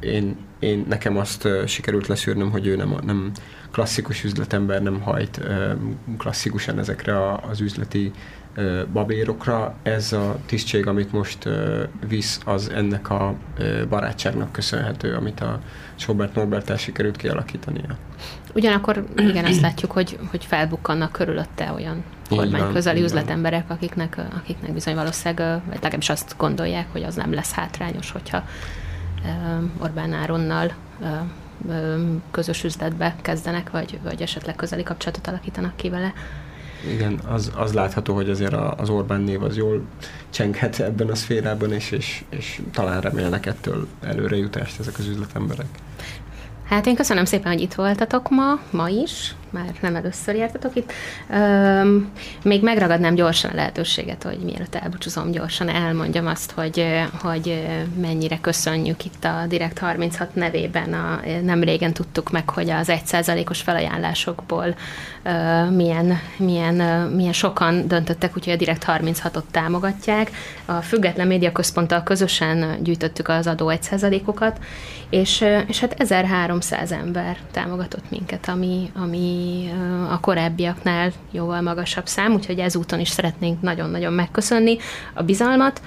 Én, én nekem azt sikerült leszűrnöm, hogy ő nem, nem klasszikus üzletember, nem hajt klasszikusan ezekre az üzleti babérokra. Ez a tisztség, amit most visz, az ennek a barátságnak köszönhető, amit a Sobert Norbertel sikerült kialakítania. Ugyanakkor igen, azt látjuk, hogy, hogy felbukkannak körülötte olyan kormány közeli üzletemberek, akiknek, akiknek bizony valószínűleg, vagy legalábbis azt gondolják, hogy az nem lesz hátrányos, hogyha Orbán Áronnal közös üzletbe kezdenek, vagy, vagy esetleg közeli kapcsolatot alakítanak ki vele. Igen, az, az látható, hogy azért az Orbán név az jól csenghet ebben a szférában, és, és, és talán remélnek ettől előrejutást ezek az üzletemberek. Hát én köszönöm szépen, hogy itt voltatok ma, ma is. Már nem először jártatok itt. Még megragadnám gyorsan a lehetőséget, hogy mielőtt elbúcsúzom, gyorsan elmondjam azt, hogy, hogy mennyire köszönjük itt a Direkt 36 nevében. A, nem régen tudtuk meg, hogy az 1%-os felajánlásokból milyen, milyen, milyen sokan döntöttek, úgyhogy a Direkt 36-ot támogatják. A Független Média Központtal közösen gyűjtöttük az adó 1%-okat, és, és hát 1300 ember támogatott minket, ami, ami a korábbiaknál jóval magasabb szám, úgyhogy ezúton is szeretnénk nagyon-nagyon megköszönni a bizalmat.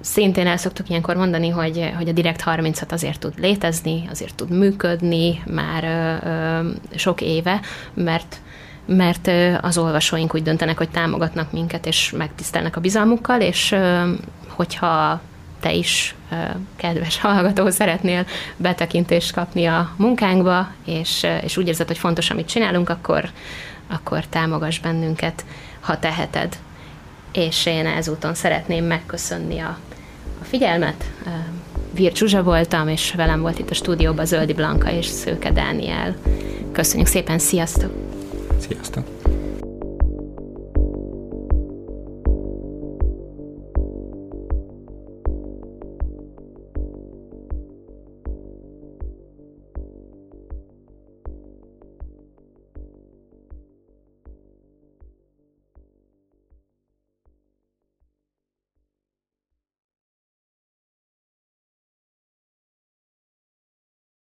Szintén el szoktuk ilyenkor mondani, hogy, hogy a Direkt 36 azért tud létezni, azért tud működni már sok éve, mert mert az olvasóink úgy döntenek, hogy támogatnak minket, és megtisztelnek a bizalmukkal, és hogyha te is, kedves hallgató, szeretnél betekintést kapni a munkánkba, és, és úgy érzed, hogy fontos, amit csinálunk, akkor, akkor támogass bennünket, ha teheted. És én ezúton szeretném megköszönni a, a figyelmet. Vir Csuzsa voltam, és velem volt itt a stúdióban Zöldi Blanka és Szőke Dániel. Köszönjük szépen, sziasztok! Sziasztok!